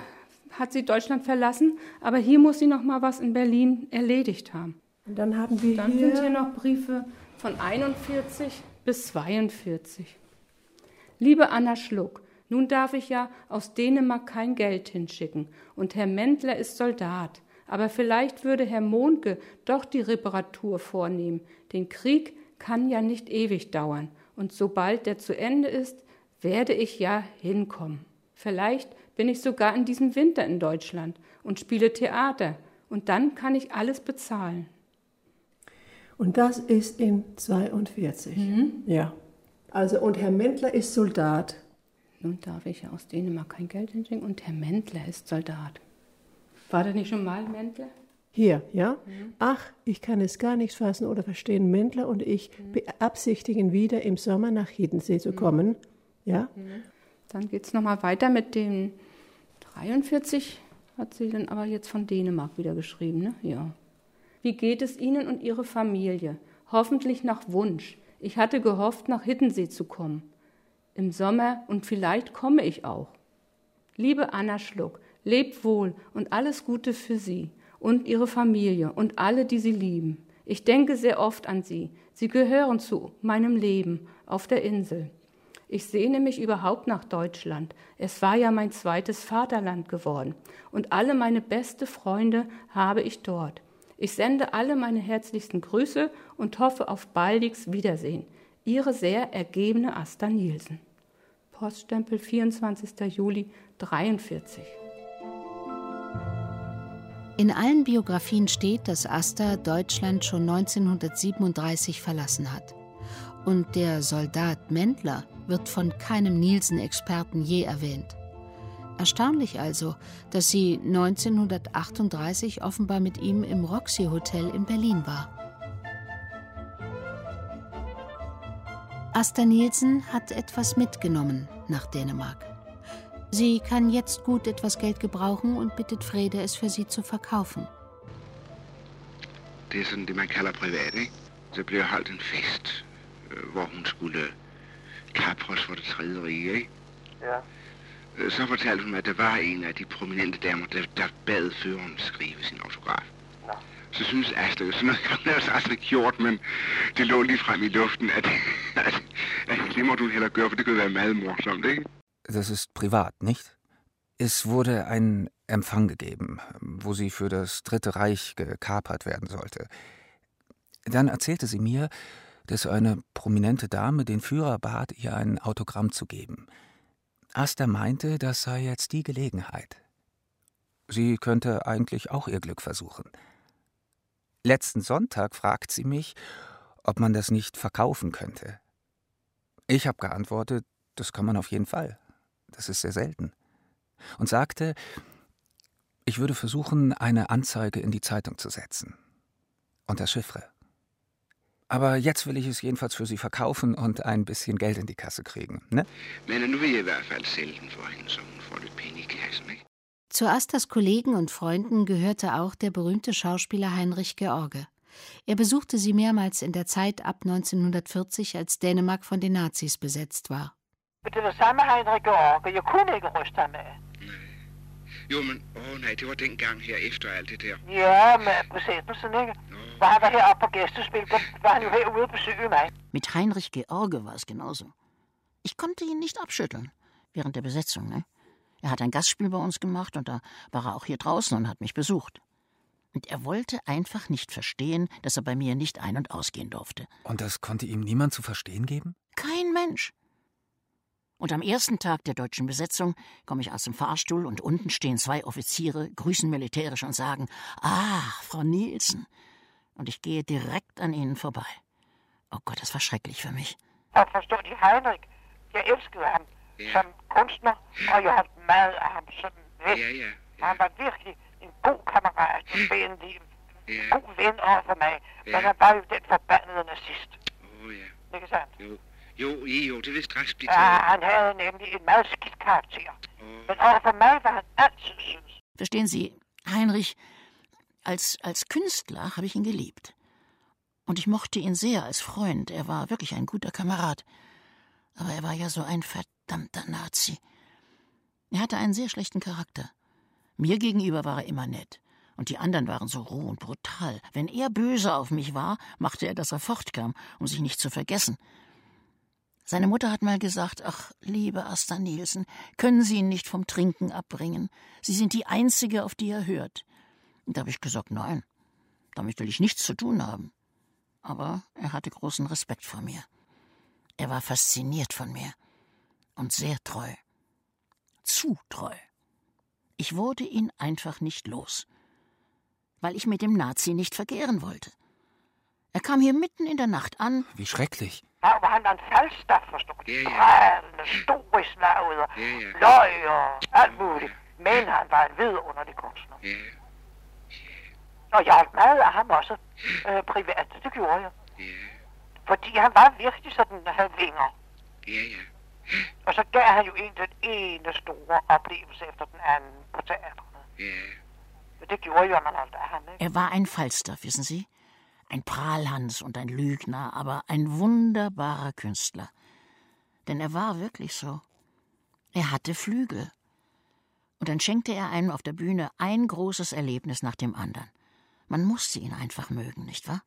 hat sie Deutschland verlassen, aber hier muss sie noch mal was in Berlin erledigt haben. Und dann haben wir Dann hier, sind hier noch Briefe von 41 bis 42. Liebe Anna Schluck, nun darf ich ja aus Dänemark kein Geld hinschicken und Herr Mendler ist Soldat. Aber vielleicht würde Herr Mohnke doch die Reparatur vornehmen. Den Krieg kann ja nicht ewig dauern. Und sobald der zu Ende ist, werde ich ja hinkommen. Vielleicht bin ich sogar in diesem Winter in Deutschland und spiele Theater. Und dann kann ich alles bezahlen. und das ist in 42. Ja. Also, und Herr Mendler ist Soldat. Nun darf ich ja aus Dänemark kein Geld hinschicken und Herr Mendler ist Soldat. War der nicht schon mal Mendler? Hier, ja? Ach, ich kann es gar nicht fassen oder verstehen. Mendler und ich beabsichtigen wieder im Sommer nach Hiddensee zu kommen. Ja? Dann geht es nochmal weiter mit dem 43, hat sie dann aber jetzt von Dänemark wieder geschrieben, ne? Ja. Wie geht es Ihnen und Ihre Familie? Hoffentlich nach Wunsch. Ich hatte gehofft, nach Hittensee zu kommen. im Sommer und vielleicht komme ich auch. Liebe Anna Schluck, lebt wohl und alles Gute für Sie und Ihre Familie und alle, die Sie lieben. Ich denke sehr oft an Sie. Sie gehören zu meinem Leben auf der Insel. Ich sehne mich überhaupt nach Deutschland. Es war ja mein zweites Vaterland geworden. Und alle meine beste Freunde habe ich dort. Ich sende alle meine herzlichsten Grüße und hoffe auf baldiges Wiedersehen. Ihre sehr ergebene Asta Nielsen. Poststempel 24. Juli 43. In allen Biografien steht, dass Asta Deutschland schon 1937 verlassen hat. Und der Soldat Mendler wird von keinem Nielsen-Experten je erwähnt. Erstaunlich also, dass sie 1938 offenbar mit ihm im Roxy Hotel in Berlin war. Asta Nielsen hat etwas mitgenommen nach Dänemark. Sie kann jetzt gut etwas Geld gebrauchen und bittet Frede, es für sie zu verkaufen. Det er sådan det, man kalder privat, ikke? Så blev holdt fest, hvor hun skulle kapres for det tredje rige, ikke? Ja. Så fortalte hun, at der var en af de prominente damer, der, der bad føreren skrive sin autograf. Nå. Så synes Asta jo, sådan noget har hun ellers aldrig gjort, men det lå lige frem i luften, at, at, <laughs> at det må du heller gøre, for det kunne være meget morsomt, ikke? Das ist privat, nicht? Es wurde ein Empfang gegeben, wo sie für das Dritte Reich gekapert werden sollte. Dann erzählte sie mir, dass eine prominente Dame den Führer bat, ihr ein Autogramm zu geben. Asta meinte, das sei jetzt die Gelegenheit. Sie könnte eigentlich auch ihr Glück versuchen. Letzten Sonntag fragt sie mich, ob man das nicht verkaufen könnte. Ich habe geantwortet, das kann man auf jeden Fall. Das ist sehr selten. Und sagte, ich würde versuchen, eine Anzeige in die Zeitung zu setzen. Unter Chiffre. Aber jetzt will ich es jedenfalls für Sie verkaufen und ein bisschen Geld in die Kasse kriegen, ne? Zu Astas Kollegen und Freunden gehörte auch der berühmte Schauspieler Heinrich George. Er besuchte sie mehrmals in der Zeit ab 1940, als Dänemark von den Nazis besetzt war. Jo, men åh nej, det var dengang her efter alt det der. Ja, med besættelsen, ikke? Hvor han var heroppe på gæstespil, der var han jo herude og besøge mig. Mit Heinrich George war es genauso. Ich konnte ihn nicht abschütteln während der Besetzung. Ne? Er hat ein Gastspiel bei uns gemacht und da war er auch hier draußen und hat mich besucht. Und er wollte einfach nicht verstehen, dass er bei mir nicht ein- und ausgehen durfte. Und das konnte ihm niemand zu verstehen geben? Kein Mensch. Und am ersten Tag der deutschen Besetzung komme ich aus dem Fahrstuhl und unten stehen zwei Offiziere, grüßen militärisch und sagen: Ah, Frau Nielsen. Und ich gehe direkt an ihnen vorbei. Oh Gott, das war schrecklich für mich. Og forstå de Heinrich. Elskede ham som kunstner, og jeg holdt meget af ham som ven. Ja, ja. Og han var virkelig en god kammerat og venlig. En god ven over for mig. Men han var jo den forbandede nazist. Åh ja. Ikke sandt? Jo, jo, det vil straks blive Ja, han havde nemlig en meget skidt karakter. Men over for mig var han altid sød. Verstehen Sie, Heinrich, als, als Künstler habe ich ihn geliebt. Und ich mochte ihn sehr als Freund. Er war wirklich ein guter Kamerad. Aber er war ja so ein verdammter Nazi. Er hatte einen sehr schlechten Charakter. Mir gegenüber war er immer nett. Und die anderen waren so roh und brutal. Wenn er böse auf mich war, machte er, dass er fortkam, um sich nicht zu vergessen. Seine Mutter hat mal gesagt, ach, liebe Asta Nielsen, können Sie ihn nicht vom Trinken abbringen? Sie sind die Einzige, auf die er hört. Da habe ich gesagt, nein, damit will ich nichts zu tun haben. Aber er hatte großen Respekt vor mir. Er war fasziniert von mir und sehr treu. Zu treu. Ich wurde ihn einfach nicht los, weil ich mit dem Nazi nicht verkehren wollte. Er kam hier mitten in der Nacht an. Wie schrecklich. Ja, hvor han var en falstaff, forstår du? Ja, ja. Pralende, stor i slaget, og Ja, ja. løg og alt muligt. Men han var en vidunderlig kunstner. Ja, Og jeg holdt meget af ham også øh, privat, det gjorde jeg. Fordi han var virkelig sådan, at han vinger. ja, ja. Og så gav han jo en den ene store oplevelse efter den anden på teaterne. Ja. Det gjorde jo, at man holdt af ham, ikke? Er war ein Falstaff, wissen Sie? Ein Prahlhans und ein Lügner, aber ein wunderbarer Künstler. Denn er war wirklich so. Er hatte Flügel. Und dann schenkte er einem auf der Bühne ein großes Erlebnis nach dem anderen. Man musste ihn einfach mögen, nicht wahr?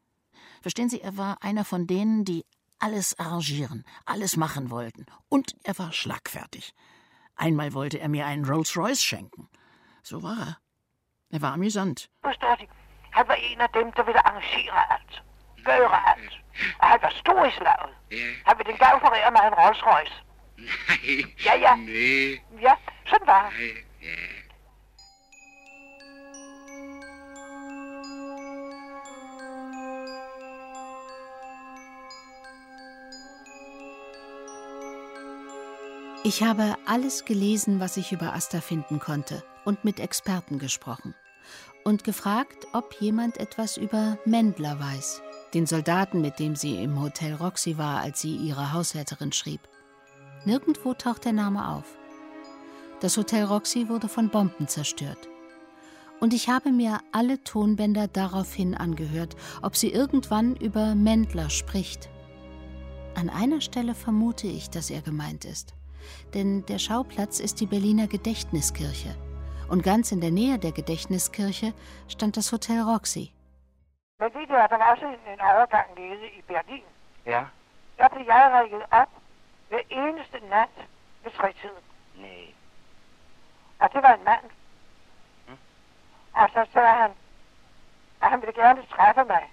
Verstehen Sie, er war einer von denen, die alles arrangieren, alles machen wollten. Und er war schlagfertig. Einmal wollte er mir einen Rolls Royce schenken. So war er. Er war amüsant. Forstår de? Han var en af dem, der ville arrangere alt. Gøre alt. Og han var stor i slaget. Han ville engang forere mig en Rolls Royce. Nej. Ja, ja. Nej. Ja, sådan var han. Ich habe alles gelesen, was ich über Asta finden konnte und mit Experten gesprochen und gefragt, ob jemand etwas über Mendler weiß, den Soldaten, mit dem sie im Hotel Roxy war, als sie ihre Haushälterin schrieb. Nirgendwo taucht der Name auf. Das Hotel Roxy wurde von Bomben zerstört. Und ich habe mir alle Tonbänder daraufhin angehört, ob sie irgendwann über Mendler spricht. An einer Stelle vermute ich, dass er gemeint ist. Denn der Schauplatz ist die Berliner Gedächtniskirche. Und ganz in der Nähe der Gedächtniskirche stand das Hotel Roxy. Men ved du, at der var også en, en overgang nede i Berlin. Ja. Der blev jeg rækket op hver eneste nat ved tretiden. Nej. Og det var en mand. Og så sagde han, at han ville gerne træffe mig.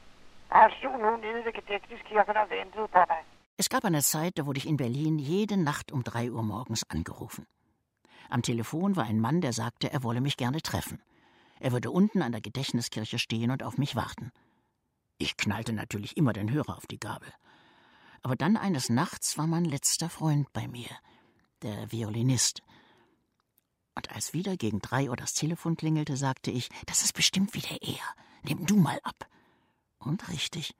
Og han stod nu nede ved Gedæchtniskirken og ventede på mig. Es gab eine Zeit, da wurde ich in Berlin jede Nacht um drei Uhr morgens angerufen. Am Telefon war ein Mann, der sagte, er wolle mich gerne treffen. Er würde unten an der Gedächtniskirche stehen und auf mich warten. Ich knallte natürlich immer den Hörer auf die Gabel. Aber dann eines Nachts war mein letzter Freund bei mir, der Violinist. Und als wieder gegen drei Uhr das Telefon klingelte, sagte ich, das ist bestimmt wieder er. Nimm du mal ab. Und richtig.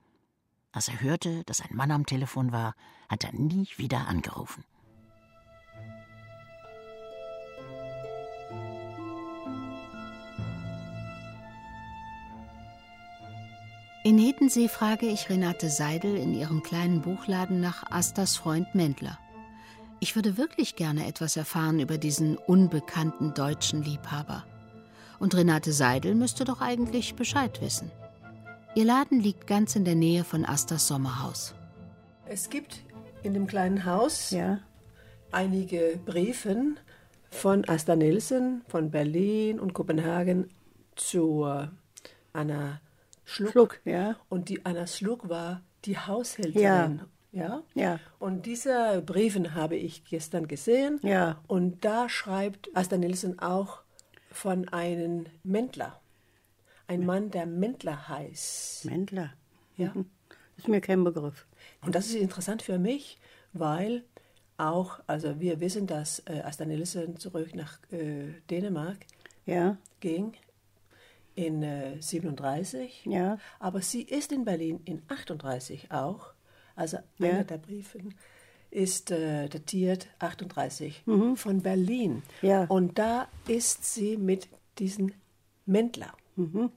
Als er hörte, dass ein Mann am Telefon war, hat er nie wieder angerufen. In Hedensee frage ich Renate Seidel in ihrem kleinen Buchladen nach Astas Freund Mendler. Ich würde wirklich gerne etwas erfahren über diesen unbekannten deutschen Liebhaber. Und Renate Seidel müsste doch eigentlich Bescheid wissen. Ihr Laden liegt ganz in der Nähe von Astas Sommerhaus. Es gibt in dem kleinen Haus einige Briefen von Asta Nielsen von Berlin und Kopenhagen zu Anna Schluck. Schluck, ja. Und die Anna Schluck war die Haushälterin. Ja. Ja. Und diese Briefen habe ich gestern gesehen. Ja. Und da schreibt Asta Nielsen auch von einem Mendler. Ein Mann, der Mendler heißt. Mendler. Ja. Mhm. Ist mir kein Begriff. Und das ist interessant für mich, weil auch, also wir wissen, dass äh, Asta Nielsen zurück nach äh, Dänemark Ja. ging in äh, 37. Ja. Aber sie ist in Berlin in 38 auch. Also Ja. einer der Briefe ist äh, datiert 38 Mhm. von Berlin. Ja. Und da ist sie mit diesem Mendler. Mhm.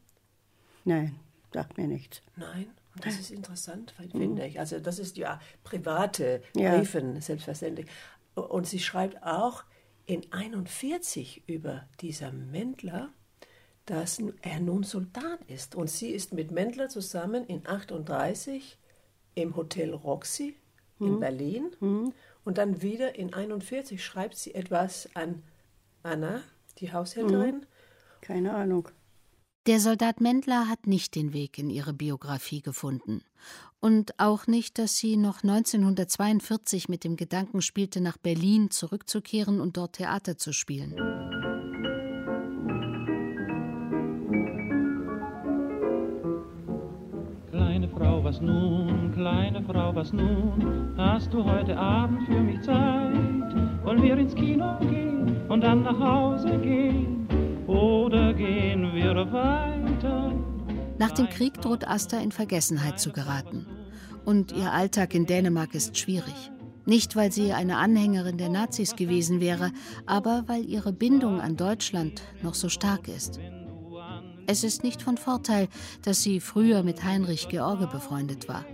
Nein, sagt mir nichts. Nein, das ist interessant, finde ich. Also das ist ja private Mhm. Ja. Briefen, selbstverständlich. Und sie schreibt auch in 41 über dieser Mendler, dass er nun Soldat ist. Und sie ist mit Mendler zusammen in 38 im Hotel Roxy in Mhm. Berlin. Und dann wieder in 41 schreibt sie etwas an Anna, die Haushälterin. Keine Ahnung. Der Soldat Mendler hat nicht den Weg in ihre Biografie gefunden. Und auch nicht, dass sie noch 1942 mit dem Gedanken spielte, nach Berlin zurückzukehren und dort Theater zu spielen. Was nun, kleine Frau, was nun? Hast du heute Abend für mich Zeit? Wollen wir ins Kino gehen und dann nach Hause gehen? Oder gehen wir weiter? Nach dem Krieg droht Asta in Vergessenheit zu geraten. Und ihr Alltag in Dänemark ist schwierig. Nicht, weil sie eine Anhängerin der Nazis gewesen wäre, aber weil ihre Bindung an Deutschland noch so stark ist. Es ist nicht von Vorteil, dass sie früher mit Heinrich George befreundet war.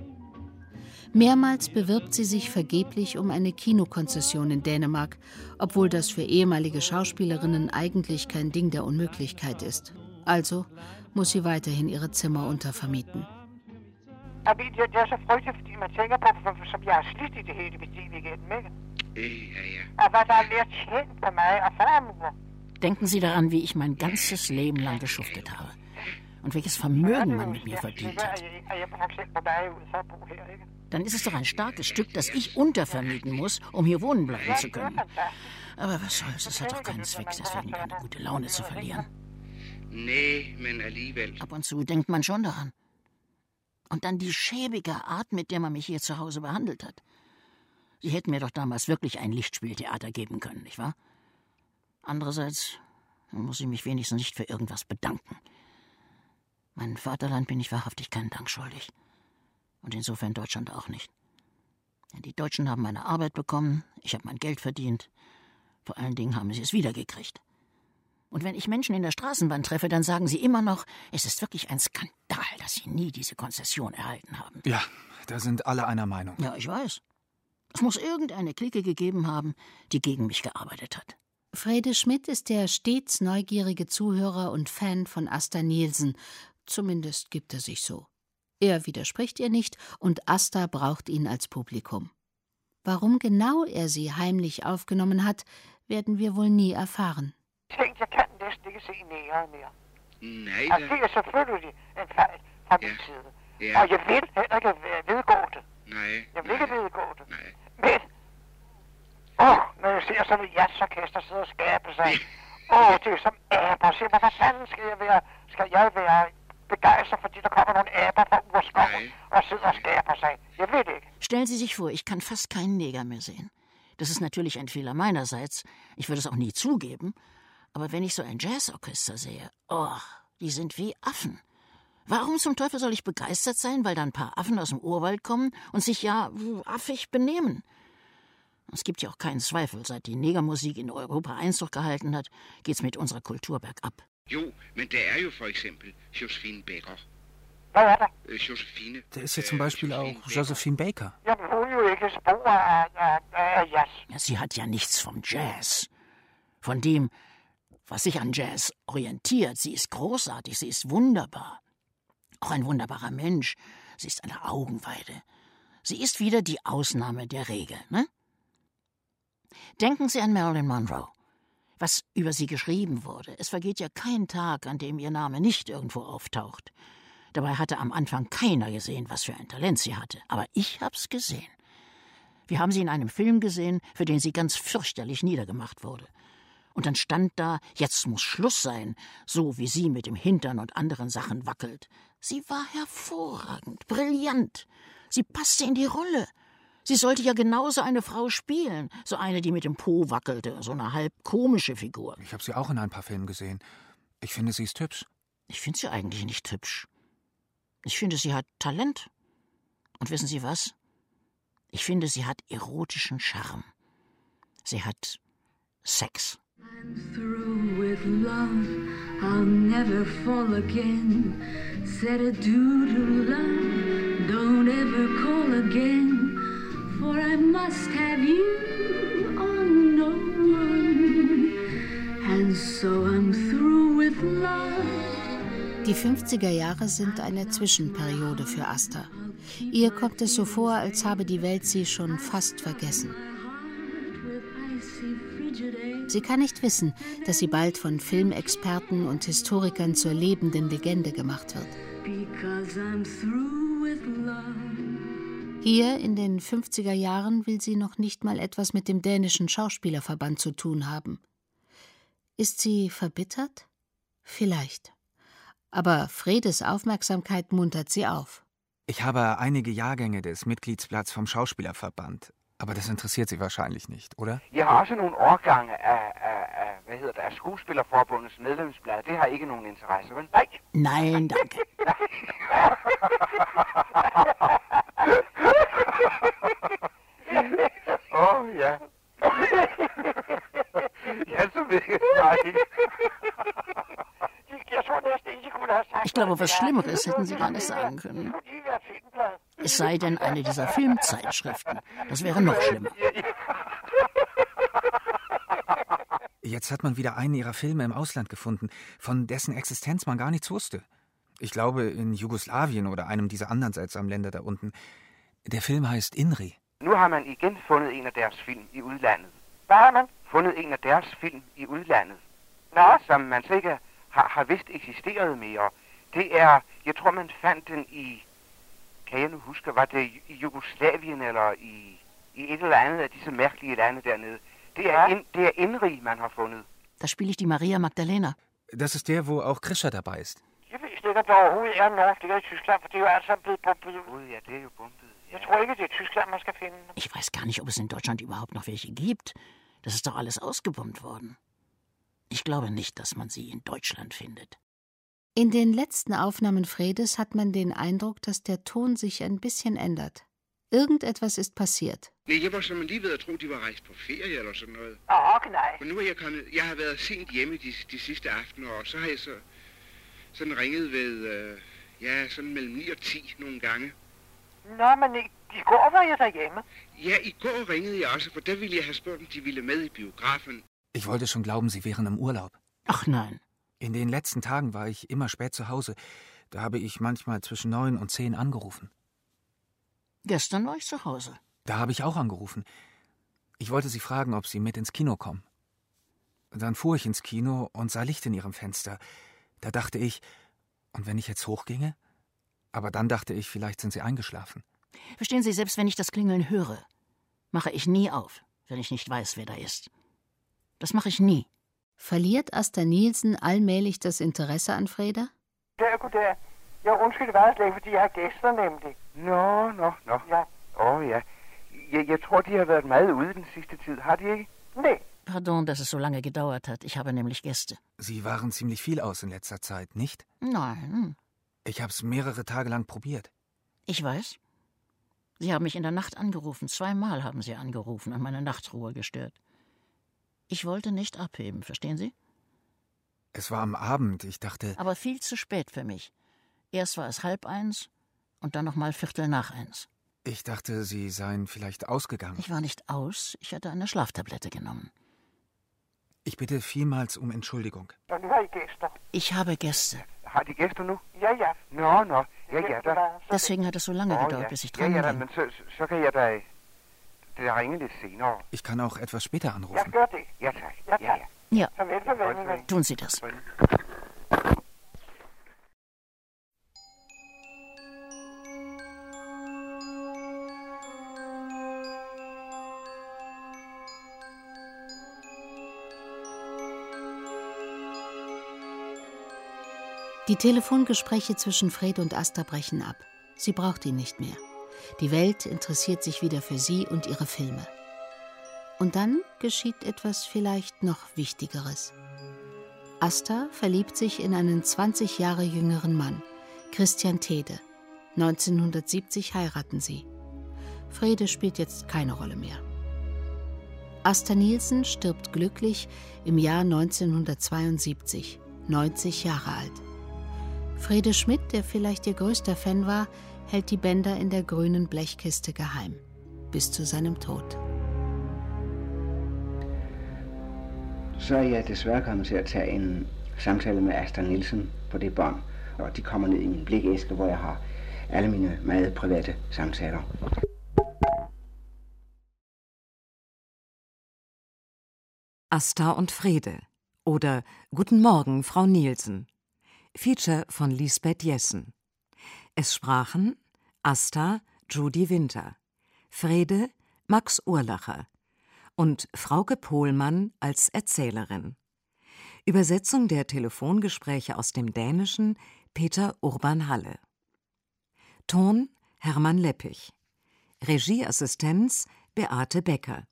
Mehrmals bewirbt sie sich vergeblich um eine Kinokonzession in Dänemark, obwohl das für ehemalige Schauspielerinnen eigentlich kein Ding der Unmöglichkeit ist. Also muss sie weiterhin ihre Zimmer untervermieten. Er ikke? Ja, ja. Denken Sie daran, wie ich mein ganzes Leben lang geschuftet habe. Und welches Vermögen man mit mir verdient hat. Dann ist es doch ein starkes Stück, das ich untervermieten muss, um hier wohnen bleiben zu können. Aber was soll's, es hat doch keinen Zweck, deswegen keine gute Laune zu verlieren. Nee, men alligevel. Ab und zu denkt man schon daran. Und dann die schäbige Art, mit der man mich hier zu Hause behandelt hat. Sie hätten mir doch damals wirklich ein Lichtspieltheater geben können, nicht wahr? Andererseits muss ich mich wenigstens nicht für irgendwas bedanken. Mein Vaterland bin ich wahrhaftig keinen Dank schuldig. Und insofern Deutschland auch nicht. Denn die Deutschen haben meine Arbeit bekommen, ich habe mein Geld verdient. Vor allen Dingen haben sie es wiedergekriegt. Und wenn ich Menschen in der Straßenbahn treffe, dann sagen sie immer noch, es ist wirklich ein Skandal, dass sie nie diese Konzession erhalten haben. Ja, da sind alle einer Meinung. Ja, ich weiß. Es muss irgendeine Clique gegeben haben, die gegen mich gearbeitet hat. Frede Schmidt ist der stets neugierige Zuhörer und Fan von Asta Nielsen. Zumindest gibt er sich so. Er widerspricht ihr nicht und Asta braucht ihn als Publikum. Warum genau er sie heimlich aufgenommen hat, werden wir wohl nie erfahren. Jeg. Nej da. er selvfølgelig en fejl fra min side. Ja. Og jeg vil heller ikke vedgå det. Nej. Jeg vil ikke vedgå det. Nej. Men, åh, når jeg ser sådan et jazzorkester sidde og skabe sig. Åh, det er som aber. Se, hvorfor fanden skal jeg være, skal jeg være begejstret, fordi der kommer nogle aber fra urskoven og sidder og skaber sig. Jeg ved det ikke. Stellen Sie sich vor, ich kann fast keinen Neger mehr sehen. Das ist natürlich ein Fehler meinerseits. Ich würde es auch nie zugeben. Aber wenn ich so ein Jazzorchester sehe, oh, die sind wie Affen. Warum zum Teufel soll ich begeistert sein, weil da ein paar Affen aus dem Urwald kommen und sich ja äh, affig benehmen? Es gibt ja auch keinen Zweifel, seit die Negermusik in Europa Einzug gehalten hat, geht's mit unserer Kultur bergab. Jo, men der er jo for eksempel Josephine er der? Øh, Josephine. Da ist ja zum Beispiel auch Josephine Baker. Jazz. Ja, sie hat ja nichts vom Jazz. Von dem, was sich an Jazz orientiert. Sie ist großartig, sie ist wunderbar. Auch ein wunderbarer Mensch. Sie ist eine Augenweide. Sie ist wieder die Ausnahme der Regel, ne? Denken Sie an Marilyn Monroe. Was über sie geschrieben wurde. Es vergeht ja kein Tag, an dem ihr Name nicht irgendwo auftaucht. Dabei hatte am Anfang keiner gesehen, was für ein Talent sie hatte. Aber ich hab's gesehen. Wir haben sie in einem Film gesehen, für den sie ganz fürchterlich niedergemacht wurde. Und dann stand da, jetzt muss Schluss sein, so wie sie mit dem Hintern und anderen Sachen wackelt. Sie war hervorragend, brillant. Sie passte in die Rolle. Sie sollte ja genauso eine Frau spielen, so eine, die mit dem Po wackelte, so eine halb komische Figur. Ich habe sie auch in ein paar Filmen gesehen. Ich finde, sie ist hübsch. Ich finde sie eigentlich nicht hübsch. Ich finde, sie hat Talent. Und wissen Sie was? Ich finde, sie hat erotischen Charme. Sie hat Sex. through with love, I'll never fall again. Said adieu to love, don't ever call again. I must have you no one. And so I'm through with love. Die 50er Jahre sind eine Zwischenperiode für Asta. Ihr kommt es so vor, als habe die Welt sie schon fast vergessen. Sie kann nicht wissen, dass sie bald von Filmexperten und Historikern zur lebenden Legende gemacht wird. Because I'm through with love. Hier in den 50er Jahren will sie noch nicht mal etwas mit dem dänischen Schauspielerverband zu tun haben. Ist sie verbittert? Vielleicht. Aber Fredes Aufmerksamkeit muntert sie auf. Ich habe einige Jahrgänge des Mitgliedsblatts vom Schauspielerverband. Aber das interessiert Sie wahrscheinlich nicht, oder? Jeg har også nogle årgange af, af, af, hvad hedder det, af Skuespillerforbundets medlemsblad. Det har ikke nogen interesse, vel? Nej. Nein, danke. <laughs> <laughs> <laughs> Oh, ja. kunne have sagt Ich glaube, was Schlimmeres hätten Sie gar nicht sagen können. Es sei denn eine dieser Filmzeitschriften. Das wäre noch schlimmer. Jetzt hat man wieder einen ihrer Filme im Ausland gefunden, von dessen Existenz man gar nichts wusste. Ich glaube, in Jugoslawien oder einem dieser anderen seltsamen Länder da unten. Der Film heißt Inri. Nu har man igen fundet en af deres film i udlandet. Hvad har man? Fundet en af deres film i udlandet. Nå? Som man ikke har, har vidst eksisterede mere. Det er, jeg tror man fandt den i, kan jeg nu huske, var det i Jugoslavien eller i, i et eller andet af disse mærkelige lande dernede. Det er, in, det er Inri, man har fundet. Da spiele ich die Maria Magdalena. Das ist der, wo auch Krischer dabei ist. Jeg ved slet ikke, om der overhovedet er nogen flere i Tyskland, for det er jo alt sammen blevet bombet ud. Ja, det er jo bombet. Jeg tror ikke, det er Tyskland, man skal finde. Ich weiß gar nicht, ob es in Deutschland überhaupt noch welche gibt. Das ist doch alles ausgebombt worden. Ich glaube nicht, dass man sie in Deutschland findet. In den letzten Aufnahmen Fredes hat man den Eindruck, dass der Ton sich ein bisschen ändert. Irgendetwas ist passiert. Nej, jeg var som lige tro, de var rejst på ferie eller sådan noget. Åh, nej. Og nu er jeg kommet, jeg har været sent hjemme de, de sidste aftener, og så har jeg så sådan ringet ved, øh, ja, sådan mellem 9 og 10 nogle gange. Nå, men i, i går var jeg derhjemme. Ja, i går ringede jeg også, for der ville jeg have spurgt, om de ville med i biografen. Ich wollte schon glauben, Sie wären im Urlaub. Ach nein. In den letzten Tagen war ich immer spät zu Hause. Da habe ich manchmal zwischen neun und zehn angerufen. Gestern war ich zu Hause. Da habe ich auch angerufen. Ich wollte Sie fragen, ob Sie mit ins Kino kommen. Dann fuhr ich ins Kino und sah Licht in Ihrem Fenster. Da dachte ich, und wenn ich jetzt hochginge? Aber dann dachte ich, vielleicht sind Sie eingeschlafen. Verstehen Sie, selbst wenn ich das Klingeln höre, mache ich nie auf, wenn ich nicht weiß, wer da ist. Das mache ich nie. Verliert Asta Nielsen allmählich das Interesse an Freda? Der, goddag. Jeg undskyld meget slet, fordi jeg har gæster nemlig. Nå, nå, nå. Ja. Oh, ja. Jeg, jeg tror, de har været meget ude den sidste tid. Har de ikke? Nee. Pardon, dass es so lange gedauert hat. Ich habe nämlich Gäste. Sie waren ziemlich viel aus in letzter Zeit, nicht? Nein, Ich habe es mehrere Tage lang probiert. ich weiß. Sie haben mich in der Nacht angerufen. Zweimal haben Sie angerufen und meine Nachtruhe gestört. Ich wollte nicht abheben, verstehen Sie? Es war am Abend. Ich dachte, Aber viel zu spät für mich. Erst war es halb eins und dann noch mal Viertel nach eins. ich dachte, Sie seien vielleicht ausgegangen. Ich war nicht aus, ich hatte eine Schlaftablette genommen. Ich bitte vielmals um Entschuldigung. Ich habe Gäste. Har de gæster nu? Ja, ja. Nå, nå. Ja, ja, da. Deswegen hat es so lange gedauert, ja. bis ich Ja, dran ja, da, ging. men så, så kan jeg da, da ringe lidt senere. Ich kann auch etwas später anrufen. gør det. Ja, tak. Ja, Ja, tak. ja. Ja, tun Sie das. Die Telefongespräche zwischen Fred und Asta brechen ab. Sie braucht ihn nicht mehr. Die Welt interessiert sich wieder für sie und ihre Filme. Und dann geschieht etwas vielleicht noch Wichtigeres. Asta verliebt sich in einen 20 Jahre jüngeren Mann, Christian Tede. 1970 heiraten sie. Frede spielt jetzt keine Rolle mehr. Asta Nielsen stirbt glücklich im Jahr 1972, 90 Jahre alt. Frede Schmidt, der vielleicht ihr größter Fan war, hält die Bänder in der grünen Blechkiste geheim. Bis zu seinem Tod. Så er jeg desværre kommet til at tage en samtale med Asta Nielsen på det bånd. Og de kommer ned i min blikæske, hvor jeg har alle mine meget private samtaler. Asta und Frede oder Guten Morgen, Frau Nielsen. Feature von Lisbeth Jessen. Es sprachen Asta Judy Winter, Frede Max Urlacher und Frauke Pohlmann als Erzählerin. Übersetzung der Telefongespräche aus dem Dänischen Peter Urban Halle. Ton Hermann Leppich. Regieassistenz Beate Becker.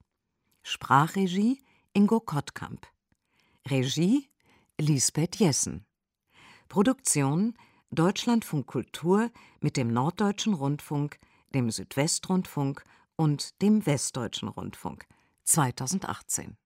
Sprachregie Ingo Kottkamp. Regie Lisbeth Jessen. Produktion Deutschlandfunk Kultur mit dem Norddeutschen Rundfunk, dem Südwestrundfunk und dem Westdeutschen Rundfunk 2018.